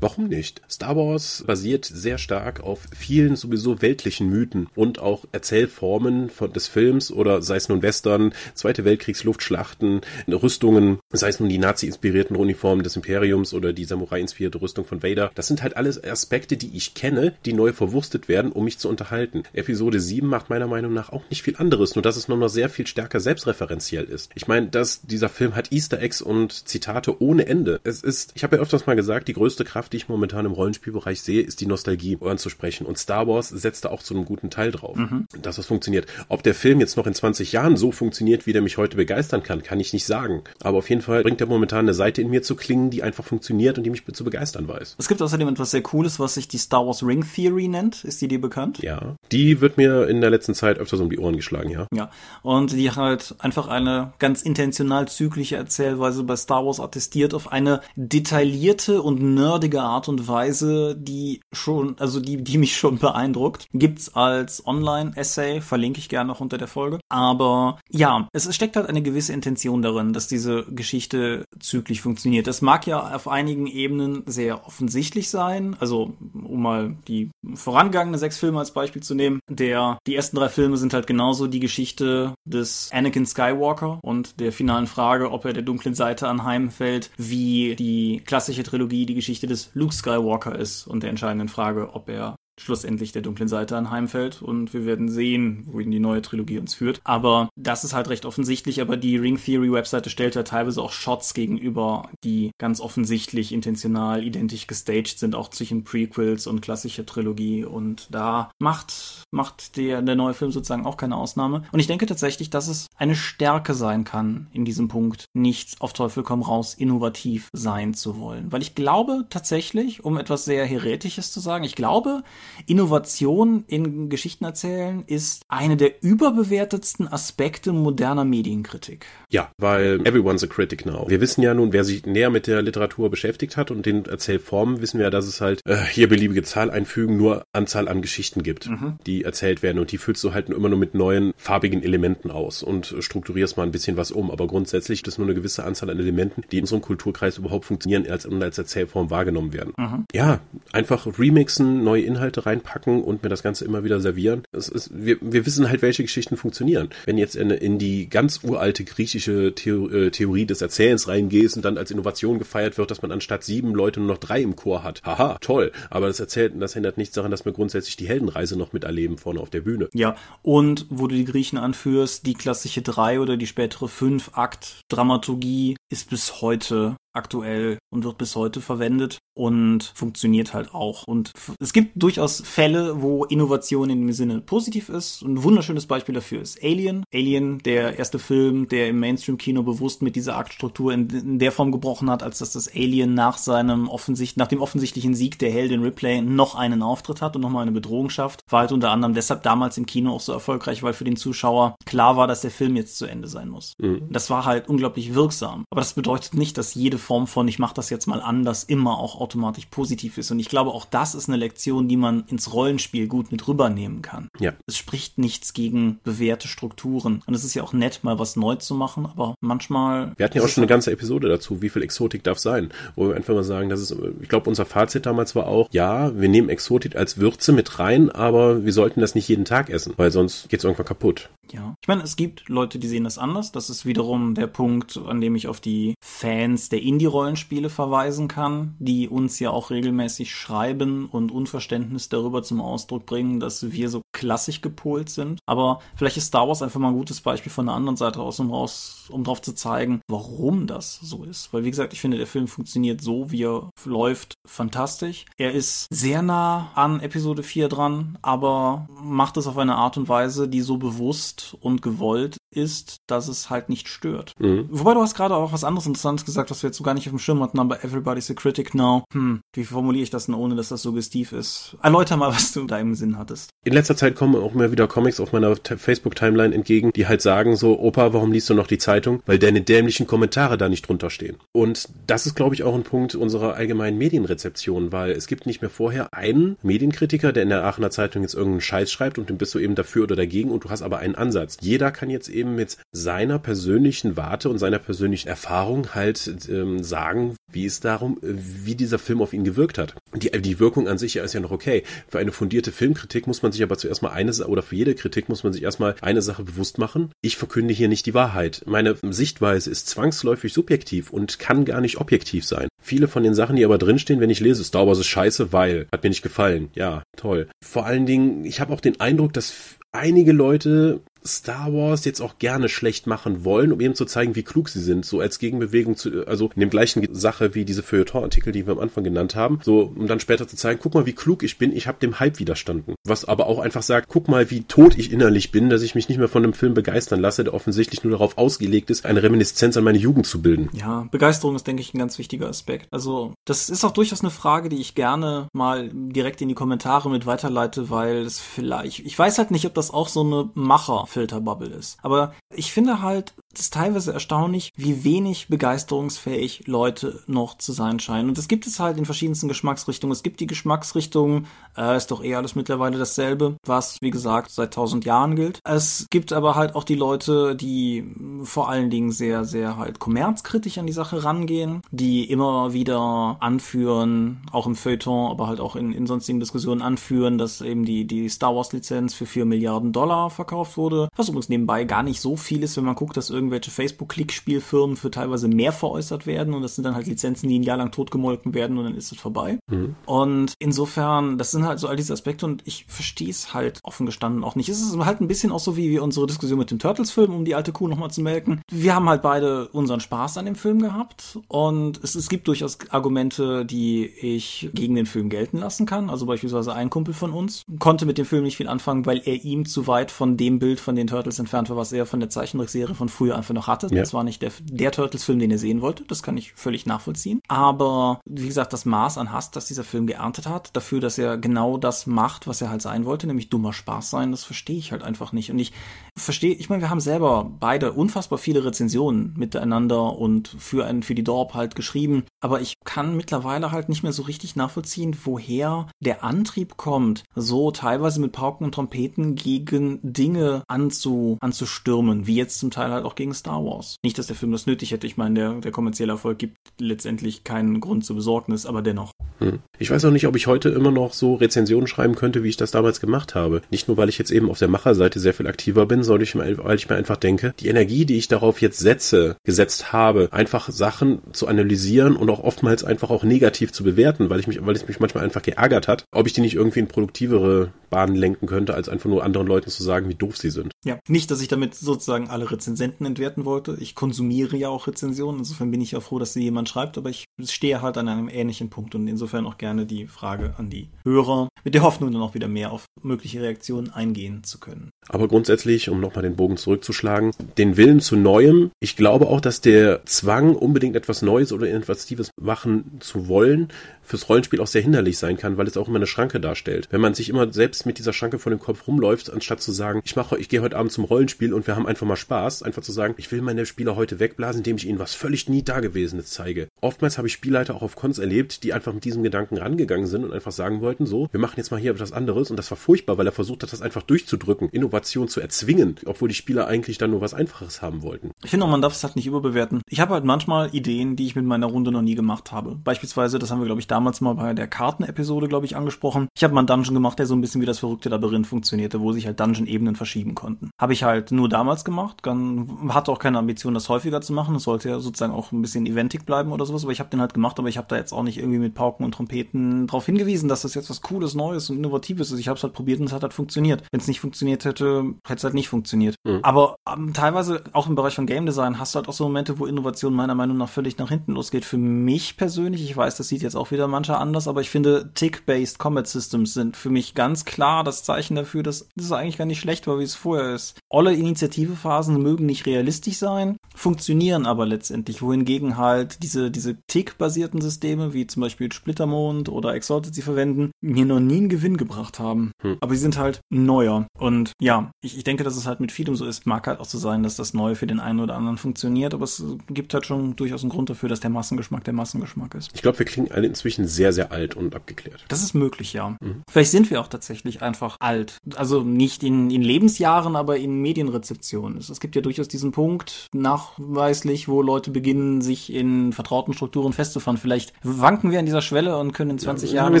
Warum nicht? Star Wars basiert sehr stark auf vielen sowieso weltlichen Mythen und auch Erzählformen von, des Films oder sei es nun Western, Zweite Weltkriegsluftschlachten, Rüstungen, sei es nun die Nazi-inspirierten Uniformen des Imperiums oder die Samurai-inspirierte Rüstung von Vader. Das sind halt alles Aspekte, die ich kenne, die neu verwurstet werden, um mich zu unterhalten. Episode 7 macht meiner Meinung nach auch nicht viel anderes, nur dass es nur noch sehr viel stärker selbstreferenziell ist. Ich meine, dass dieser Film hat Easter Eggs und Zitate ohne Ende. Es ist, ich habe ja öfters mal gesagt, die größte Kraft, die ich momentan im Rollenspielbereich sehe, ist die Nostalgie anzusprechen. Und Star Wars setzt da auch zu einem guten Teil drauf, mhm. dass das funktioniert. Ob der Film jetzt noch in 20 Jahren so funktioniert, wie der mich heute begeistern kann, kann ich nicht sagen. Aber auf jeden Fall bringt er momentan eine Seite in mir zu klingen, die einfach funktioniert und die mich zu begeistern weiß. Es gibt außerdem etwas sehr Cooles, was sich die Star Wars Ring Theory nennt. Ist die dir bekannt? Ja. Die wird mir in der letzten Zeit öfters um die Ohren geschlagen, ja. Ja. Und die halt einfach eine ganz intentional zyklische Erzählweise bei Star Wars attestiert auf eine detaillierte und nerd nerdige Art und Weise, die schon, also die, die mich schon beeindruckt. Gibt's als Online-Essay, verlinke ich gerne noch unter der Folge. Aber ja, es steckt halt eine gewisse Intention darin, dass diese Geschichte zügig funktioniert. Das mag ja auf einigen Ebenen sehr offensichtlich sein. Also, um mal die vorangegangene sechs Filme als Beispiel zu nehmen. Der, die ersten drei Filme sind halt genauso die Geschichte des Anakin Skywalker und der finalen Frage, ob er der dunklen Seite anheimfällt, wie die klassische Trilogie die Geschichte des Luke Skywalker ist und der entscheidenden Frage, ob er schlussendlich der dunklen Seite anheimfällt und wir werden sehen, wohin die neue Trilogie uns führt. Aber das ist halt recht offensichtlich, aber die Ring Theory Webseite stellt ja teilweise auch Shots gegenüber, die ganz offensichtlich intentional identisch gestaged sind, auch zwischen Prequels und klassischer Trilogie und da macht, macht der, der neue Film sozusagen auch keine Ausnahme. Und ich denke tatsächlich, dass es eine Stärke sein kann, in diesem Punkt nicht auf Teufel komm raus innovativ sein zu wollen. Weil ich glaube tatsächlich, um etwas sehr Heretisches zu sagen, ich glaube, Innovation in Geschichten erzählen ist eine der überbewertetsten Aspekte moderner Medienkritik. Ja, weil everyone's a critic now. Wir wissen ja nun, wer sich näher mit der Literatur beschäftigt hat und den Erzählformen, wissen wir ja, dass es halt äh, hier beliebige Zahl einfügen, nur Anzahl an Geschichten gibt, mhm. die erzählt werden und die füllst du halt immer nur mit neuen farbigen Elementen aus und strukturierst mal ein bisschen was um. Aber grundsätzlich ist es nur eine gewisse Anzahl an Elementen, die in unserem Kulturkreis überhaupt funktionieren als, und als Erzählform wahrgenommen werden. Mhm. Ja, einfach remixen, neue Inhalte reinpacken und mir das Ganze immer wieder servieren. Es ist, wir, wir wissen halt, welche Geschichten funktionieren. Wenn jetzt in, in die ganz uralte griechische Theo, äh, Theorie des Erzählens reingehst und dann als Innovation gefeiert wird, dass man anstatt sieben Leute nur noch drei im Chor hat. Haha, toll. Aber das erzählt, das hindert nichts daran, dass wir grundsätzlich die Heldenreise noch miterleben vorne auf der Bühne. Ja, und wo du die Griechen anführst, die klassische drei oder die spätere fünf Akt Dramaturgie ist bis heute aktuell und wird bis heute verwendet und funktioniert halt auch. Und es gibt durchaus Fälle, wo Innovation in dem Sinne positiv ist. Ein wunderschönes Beispiel dafür ist Alien. Alien, der erste Film, der im Mainstream-Kino bewusst mit dieser Aktstruktur in, in, der Form gebrochen hat, als dass das Alien nach seinem offensicht, nach dem offensichtlichen Sieg der Heldin Ripley noch einen Auftritt hat und nochmal eine Bedrohung schafft. War halt unter anderem deshalb damals im Kino auch so erfolgreich, weil für den Zuschauer klar war, dass der Film jetzt zu Ende sein muss. Mhm. Das war halt unglaublich wirksam. Aber das bedeutet nicht, dass jede Form von ich mache das jetzt mal anders immer auch automatisch positiv ist. Und ich glaube, auch das ist eine Lektion, die man ins Rollenspiel gut mit rübernehmen kann. Ja. Es spricht nichts gegen bewährte Strukturen. Und es ist ja auch nett, mal was neu zu machen, aber manchmal. Wir hatten ja auch schon eine ganze Episode dazu, wie viel Exotik darf sein, wo wir einfach mal sagen, das ist, ich glaube, unser Fazit damals war auch, ja, wir nehmen Exotik als Würze mit rein, aber wir sollten das nicht jeden Tag essen, weil sonst geht es irgendwann kaputt. Ja. Ich meine, es gibt Leute, die sehen das anders. Das ist wiederum der Punkt, an dem ich auf die Fans der Indie-Rollenspiele verweisen kann, die uns ja auch regelmäßig schreiben und Unverständnis darüber zum Ausdruck bringen, dass wir so klassisch gepolt sind. Aber vielleicht ist Star Wars einfach mal ein gutes Beispiel von der anderen Seite aus, um raus, um drauf zu zeigen, warum das so ist. Weil, wie gesagt, ich finde, der Film funktioniert so, wie er läuft, fantastisch. Er ist sehr nah an Episode 4 dran, aber macht es auf eine Art und Weise, die so bewusst und gewollt ist, dass es halt nicht stört. Mhm. Wobei du hast gerade auch was anderes Interessantes gesagt, was wir jetzt so gar nicht auf dem Schirm hatten, aber Everybody's a Critic now. Hm, wie formuliere ich das denn, ohne dass das suggestiv ist? Erläuter mal, was du da im Sinn hattest. In letzter Zeit kommen auch immer wieder Comics auf meiner Facebook-Timeline entgegen, die halt sagen so, Opa, warum liest du noch die Zeitung? Weil deine dämlichen Kommentare da nicht drunter stehen. Und das ist, glaube ich, auch ein Punkt unserer allgemeinen Medienrezeption, weil es gibt nicht mehr vorher einen Medienkritiker, der in der Aachener Zeitung jetzt irgendeinen Scheiß schreibt und dann bist du eben dafür oder dagegen und du hast aber einen Ansatz. Jeder kann jetzt eben mit seiner persönlichen Warte und seiner persönlichen Erfahrung halt ähm, sagen, wie es darum, wie dieser Film auf ihn gewirkt hat. Die, die Wirkung an sich ist ja noch okay. Für eine fundierte Filmkritik muss man sich aber zuerst mal eine, oder für jede Kritik muss man sich erstmal eine Sache bewusst machen. Ich verkünde hier nicht die Wahrheit. Meine Sichtweise ist zwangsläufig subjektiv und kann gar nicht objektiv sein. Viele von den Sachen, die aber drinstehen, wenn ich lese, Star Wars ist scheiße, weil, hat mir nicht gefallen. Ja, toll. Vor allen Dingen, ich habe auch den Eindruck, dass einige Leute Star Wars jetzt auch gerne schlecht machen wollen, um eben zu zeigen, wie klug sie sind, so als Gegenbewegung zu, also in dem gleichen Sache wie diese Feuilleton-Artikel, die wir am Anfang genannt haben, so um dann später zu zeigen, guck mal, wie klug ich bin, ich habe dem Hype widerstanden. Was aber auch einfach sagt, guck mal, wie tot ich innerlich bin, dass ich mich nicht mehr von einem Film begeistern lasse, der offensichtlich nur darauf ausgelegt ist, eine Reminiszenz an meine Jugend zu bilden. Ja, Begeisterung ist, denke ich, ein ganz wichtiger Aspekt. Also, das ist auch durchaus eine Frage, die ich gerne mal direkt in die Kommentare mit weiterleite, weil es vielleicht, ich weiß halt nicht, ob das auch so eine Macher Filterbubble ist. Aber ich finde halt, es ist teilweise erstaunlich, wie wenig begeisterungsfähig Leute noch zu sein scheinen. Und das gibt es halt in verschiedensten Geschmacksrichtungen. Es gibt die Geschmacksrichtung, äh, ist doch eher alles mittlerweile dasselbe, was, wie gesagt, seit tausend Jahren gilt. Es gibt aber halt auch die Leute, die vor allen Dingen sehr, sehr halt kommerzkritisch an die Sache rangehen, die immer wieder anführen, auch im Feuilleton, aber halt auch in, in sonstigen Diskussionen anführen, dass eben die, die Star Wars Lizenz für vier Milliarden Dollar verkauft wurde. Was übrigens nebenbei gar nicht so viel ist, wenn man guckt, dass irgendwelche Facebook-Klickspielfirmen für teilweise mehr veräußert werden und das sind dann halt Lizenzen, die ein Jahr lang totgemolken werden und dann ist es vorbei. Mhm. Und insofern, das sind halt so all diese Aspekte und ich verstehe es halt offen gestanden auch nicht. Es ist halt ein bisschen auch so wie, wie unsere Diskussion mit dem Turtles-Film, um die alte Kuh nochmal zu melken. Wir haben halt beide unseren Spaß an dem Film gehabt und es, es gibt durchaus Argumente, die ich gegen den Film gelten lassen kann. Also beispielsweise ein Kumpel von uns konnte mit dem Film nicht viel anfangen, weil er ihm zu weit von dem Bild von den Turtles entfernt war, was er von der Zeichentrickserie von früher einfach noch hatte. Ja. Das war nicht der, der Turtles-Film, den er sehen wollte. Das kann ich völlig nachvollziehen. Aber wie gesagt, das Maß an Hass, das dieser Film geerntet hat, dafür, dass er genau das macht, was er halt sein wollte, nämlich dummer Spaß sein, das verstehe ich halt einfach nicht. Und ich verstehe, ich meine, wir haben selber beide unfassbar viele Rezensionen miteinander und für einen, für die Dorp halt geschrieben. Aber ich kann mittlerweile halt nicht mehr so richtig nachvollziehen, woher der Antrieb kommt, so teilweise mit Pauken und Trompeten gegen Dinge anzu, anzustürmen, wie jetzt zum Teil halt auch gegen Star Wars. Nicht, dass der Film das nötig hätte. Ich meine, der, der kommerzielle Erfolg gibt letztendlich keinen Grund zur Besorgnis, aber dennoch. Hm. Ich weiß auch nicht, ob ich heute immer noch so Rezensionen schreiben könnte, wie ich das damals gemacht habe. Nicht nur, weil ich jetzt eben auf der Macherseite sehr viel aktiver bin, sondern weil ich mir einfach denke, die Energie, die ich darauf jetzt setze, gesetzt habe, einfach Sachen zu analysieren und auch oftmals einfach auch negativ zu bewerten, weil ich mich, weil es mich manchmal einfach geärgert hat, ob ich die nicht irgendwie in produktivere Bahnen lenken könnte, als einfach nur anderen Leuten zu sagen, wie doof sie sind. Ja, nicht, dass ich damit sozusagen alle Rezensenten entwerten wollte. Ich konsumiere ja auch Rezensionen, insofern bin ich ja froh, dass sie jemand schreibt, aber ich stehe halt an einem ähnlichen Punkt und insofern auch gerne die Frage an die Hörer, mit der Hoffnung dann auch wieder mehr auf mögliche Reaktionen eingehen zu können. Aber grundsätzlich, um nochmal den Bogen zurückzuschlagen, den Willen zu Neuem. Ich glaube auch, dass der Zwang, unbedingt etwas Neues oder Innovatives machen zu wollen, fürs Rollenspiel auch sehr hinderlich sein kann, weil es auch immer eine Schranke darstellt. Wenn man sich immer selbst mit dieser Schranke vor dem Kopf rumläuft, anstatt zu sagen, ich mache, ich gehe heute Abend zum Rollenspiel und wir haben einfach mal Spaß, einfach zu sagen, ich will meine Spieler heute wegblasen, indem ich ihnen was völlig nie Dagewesenes zeige. Oftmals habe ich Spielleiter auch auf Cons erlebt, die einfach mit diesem Gedanken rangegangen sind und einfach sagen wollten, so, wir machen jetzt mal hier etwas anderes und das war furchtbar, weil er versucht hat, das einfach durchzudrücken, Innovation zu erzwingen, obwohl die Spieler eigentlich dann nur was Einfaches haben wollten. Ich finde auch, man darf es halt nicht überbewerten. Ich habe halt manchmal Ideen, die ich mit meiner Runde noch nie gemacht habe. Beispielsweise, das haben wir, glaube ich, damals mal bei der Kartenepisode, glaube ich, angesprochen. Ich habe mal einen Dungeon gemacht, der so ein bisschen wie das verrückte Labyrinth funktionierte, wo sich halt Dungeon-Ebenen verschieben konnten. Habe ich halt nur damals gemacht, dann hatte auch keine Ambition, das häufiger zu machen. Es sollte ja sozusagen auch ein bisschen eventig bleiben oder sowas, aber ich habe den halt gemacht, aber ich habe da jetzt auch nicht irgendwie mit Pauken und Trompeten darauf hingewiesen, dass das jetzt was Cooles, Neues und Innovatives ist. Ich habe es halt probiert und es hat halt funktioniert. Wenn es nicht funktioniert hätte, hätte es halt nicht funktioniert. Mhm. Aber ähm, teilweise auch im Bereich von Game Design hast du halt auch so Momente, wo Innovation meiner Meinung nach völlig nach hinten losgeht. Für mich persönlich, ich weiß, das sieht jetzt auch wieder mancher anders, aber ich finde, Tick-based Combat Systems sind für mich ganz klar das Zeichen dafür, dass das eigentlich gar nicht schlecht war, wie es vorher ist. Alle Initiativephasen mögen nicht realistisch sein, funktionieren aber letztendlich, wohingegen halt diese, diese Tick-basierten Systeme, wie zum Beispiel Splittermond oder Exalted sie verwenden, mir noch nie einen Gewinn gebracht haben. Hm. Aber sie sind halt neuer. Und ja, ich, ich denke, dass es halt mit vielem so ist. Mag halt auch so sein, dass das Neue für den einen oder anderen funktioniert, aber es gibt halt schon durchaus einen Grund dafür, dass der Massengeschmack der Massengeschmack ist. Ich glaube, wir klingen alle inzwischen sehr, sehr alt und abgeklärt. Das ist möglich, ja. Mhm. Vielleicht sind wir auch tatsächlich einfach alt. Also nicht in, in Lebensjahren, aber in Medienrezeption. Es, es gibt ja durchaus diesen Punkt, nachweislich, wo Leute beginnen, sich in vertrauten Strukturen festzufahren. Vielleicht wanken wir an dieser Schwelle und können in 20 ja, Jahren. Wir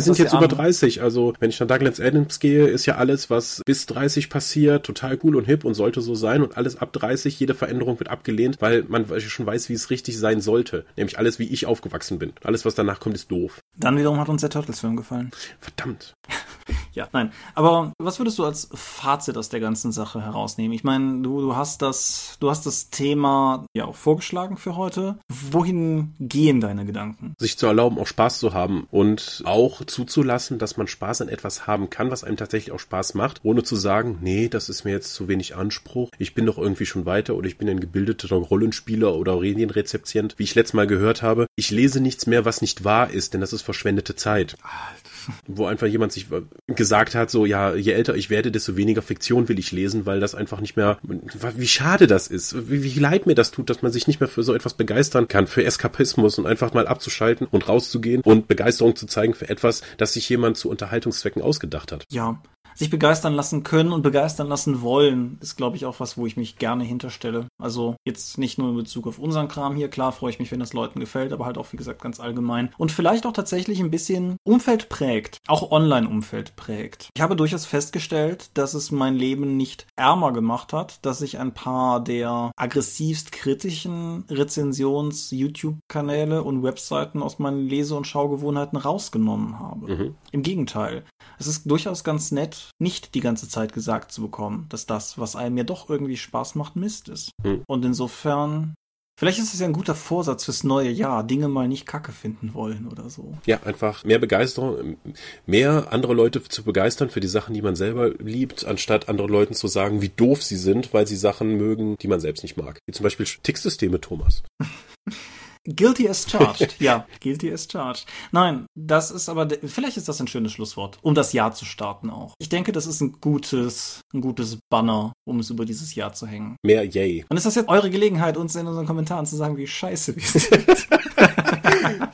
sind jetzt über 30. Also, wenn ich nach Douglas Adams gehe, ist ja alles, was bis 30 passiert, total cool und hip und sollte so sein. Und alles ab 30, jede Veränderung wird abgelehnt, weil man schon weiß, wie es richtig sein sollte. Nämlich alles, wie ich aufgewachsen bin. Alles, was danach kommt, ist doof. Dann wiederum hat uns der Turtles-Film gefallen. Verdammt. ja, nein. Aber was würdest du als Fazit aus der ganzen Sache herausnehmen? Ich meine, du, du hast das, du hast das Thema ja auch vorgeschlagen für heute. Wohin gehen deine Gedanken? Sich zu erlauben, auch Spaß zu haben und auch zuzulassen, dass man Spaß an etwas haben kann, was einem tatsächlich auch Spaß macht, ohne zu sagen, nee, das ist mir jetzt zu wenig Anspruch. Ich bin doch irgendwie schon weiter oder ich bin ein gebildeter Rollenspieler oder Medienrezeptient. Wie ich letztes Mal gehört habe, ich lese nichts mehr, was nicht wahr ist, denn das ist verschwendete Zeit. Alter wo einfach jemand sich gesagt hat, so, ja, je älter ich werde, desto weniger Fiktion will ich lesen, weil das einfach nicht mehr, wie schade das ist, wie, wie leid mir das tut, dass man sich nicht mehr für so etwas begeistern kann, für Eskapismus und einfach mal abzuschalten und rauszugehen und Begeisterung zu zeigen für etwas, das sich jemand zu Unterhaltungszwecken ausgedacht hat. Ja, sich begeistern lassen können und begeistern lassen wollen, ist, glaube ich, auch was, wo ich mich gerne hinterstelle. Also jetzt nicht nur in Bezug auf unseren Kram hier, klar freue ich mich, wenn das Leuten gefällt, aber halt auch, wie gesagt, ganz allgemein. Und vielleicht auch tatsächlich ein bisschen Umfeld prägt, auch Online-Umfeld prägt. Ich habe durchaus festgestellt, dass es mein Leben nicht ärmer gemacht hat, dass ich ein paar der aggressivst kritischen Rezensions-YouTube-Kanäle und Webseiten aus meinen Lese- und Schaugewohnheiten rausgenommen habe. Mhm. Im Gegenteil. Es ist durchaus ganz nett, nicht die ganze Zeit gesagt zu bekommen, dass das, was einem ja doch irgendwie Spaß macht, Mist ist. Hm. Und insofern Vielleicht ist es ja ein guter Vorsatz fürs neue Jahr, Dinge mal nicht kacke finden wollen oder so. Ja, einfach mehr Begeisterung, mehr andere Leute zu begeistern für die Sachen, die man selber liebt, anstatt anderen Leuten zu sagen, wie doof sie sind, weil sie Sachen mögen, die man selbst nicht mag. Wie zum Beispiel Ticksysteme, Thomas. Guilty as charged. ja, guilty as charged. Nein, das ist aber, vielleicht ist das ein schönes Schlusswort, um das Jahr zu starten auch. Ich denke, das ist ein gutes, ein gutes Banner, um es über dieses Jahr zu hängen. Mehr Yay. Und ist das jetzt eure Gelegenheit, uns in unseren Kommentaren zu sagen, wie scheiße wir sind?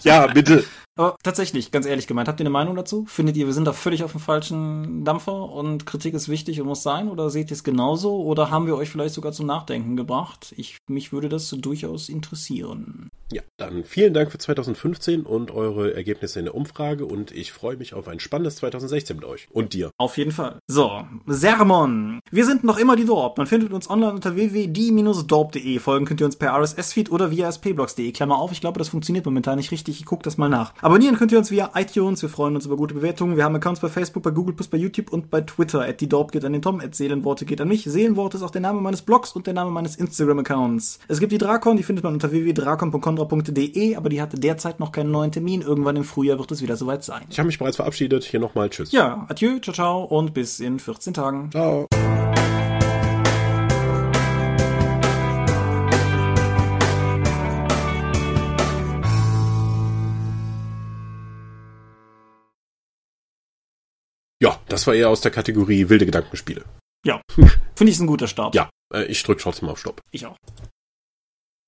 ja, bitte. Aber tatsächlich, ganz ehrlich gemeint, habt ihr eine Meinung dazu? Findet ihr, wir sind da völlig auf dem falschen Dampfer und Kritik ist wichtig und muss sein? Oder seht ihr es genauso? Oder haben wir euch vielleicht sogar zum Nachdenken gebracht? Ich, mich würde das durchaus interessieren. Ja, dann vielen Dank für 2015 und eure Ergebnisse in der Umfrage und ich freue mich auf ein spannendes 2016 mit euch und dir. Auf jeden Fall. So, Sermon. Wir sind noch immer die Dorp. Man findet uns online unter www.die-dorp.de. Folgen könnt ihr uns per RSS-Feed oder via spblogs.de. Klammer auf, ich glaube, das funktioniert momentan nicht richtig. Ich gucke das mal nach. Abonnieren könnt ihr uns via iTunes. Wir freuen uns über gute Bewertungen. Wir haben Accounts bei Facebook, bei Google, bei YouTube und bei Twitter. At die Dorp geht an den Tom, at Seelenworte geht an mich. Seelenworte ist auch der Name meines Blogs und der Name meines Instagram-Accounts. Es gibt die Drakon, die findet man unter www.drakon.com www.de, aber die hatte derzeit noch keinen neuen Termin. Irgendwann im Frühjahr wird es wieder soweit sein. Ich habe mich bereits verabschiedet. Hier nochmal Tschüss. Ja, adieu, ciao, ciao und bis in 14 Tagen. Ciao. Das war eher aus der Kategorie wilde Gedankenspiele. Ja, finde ich ein guter Start. Ja, äh, ich drücke trotzdem auf Stopp. Ich auch.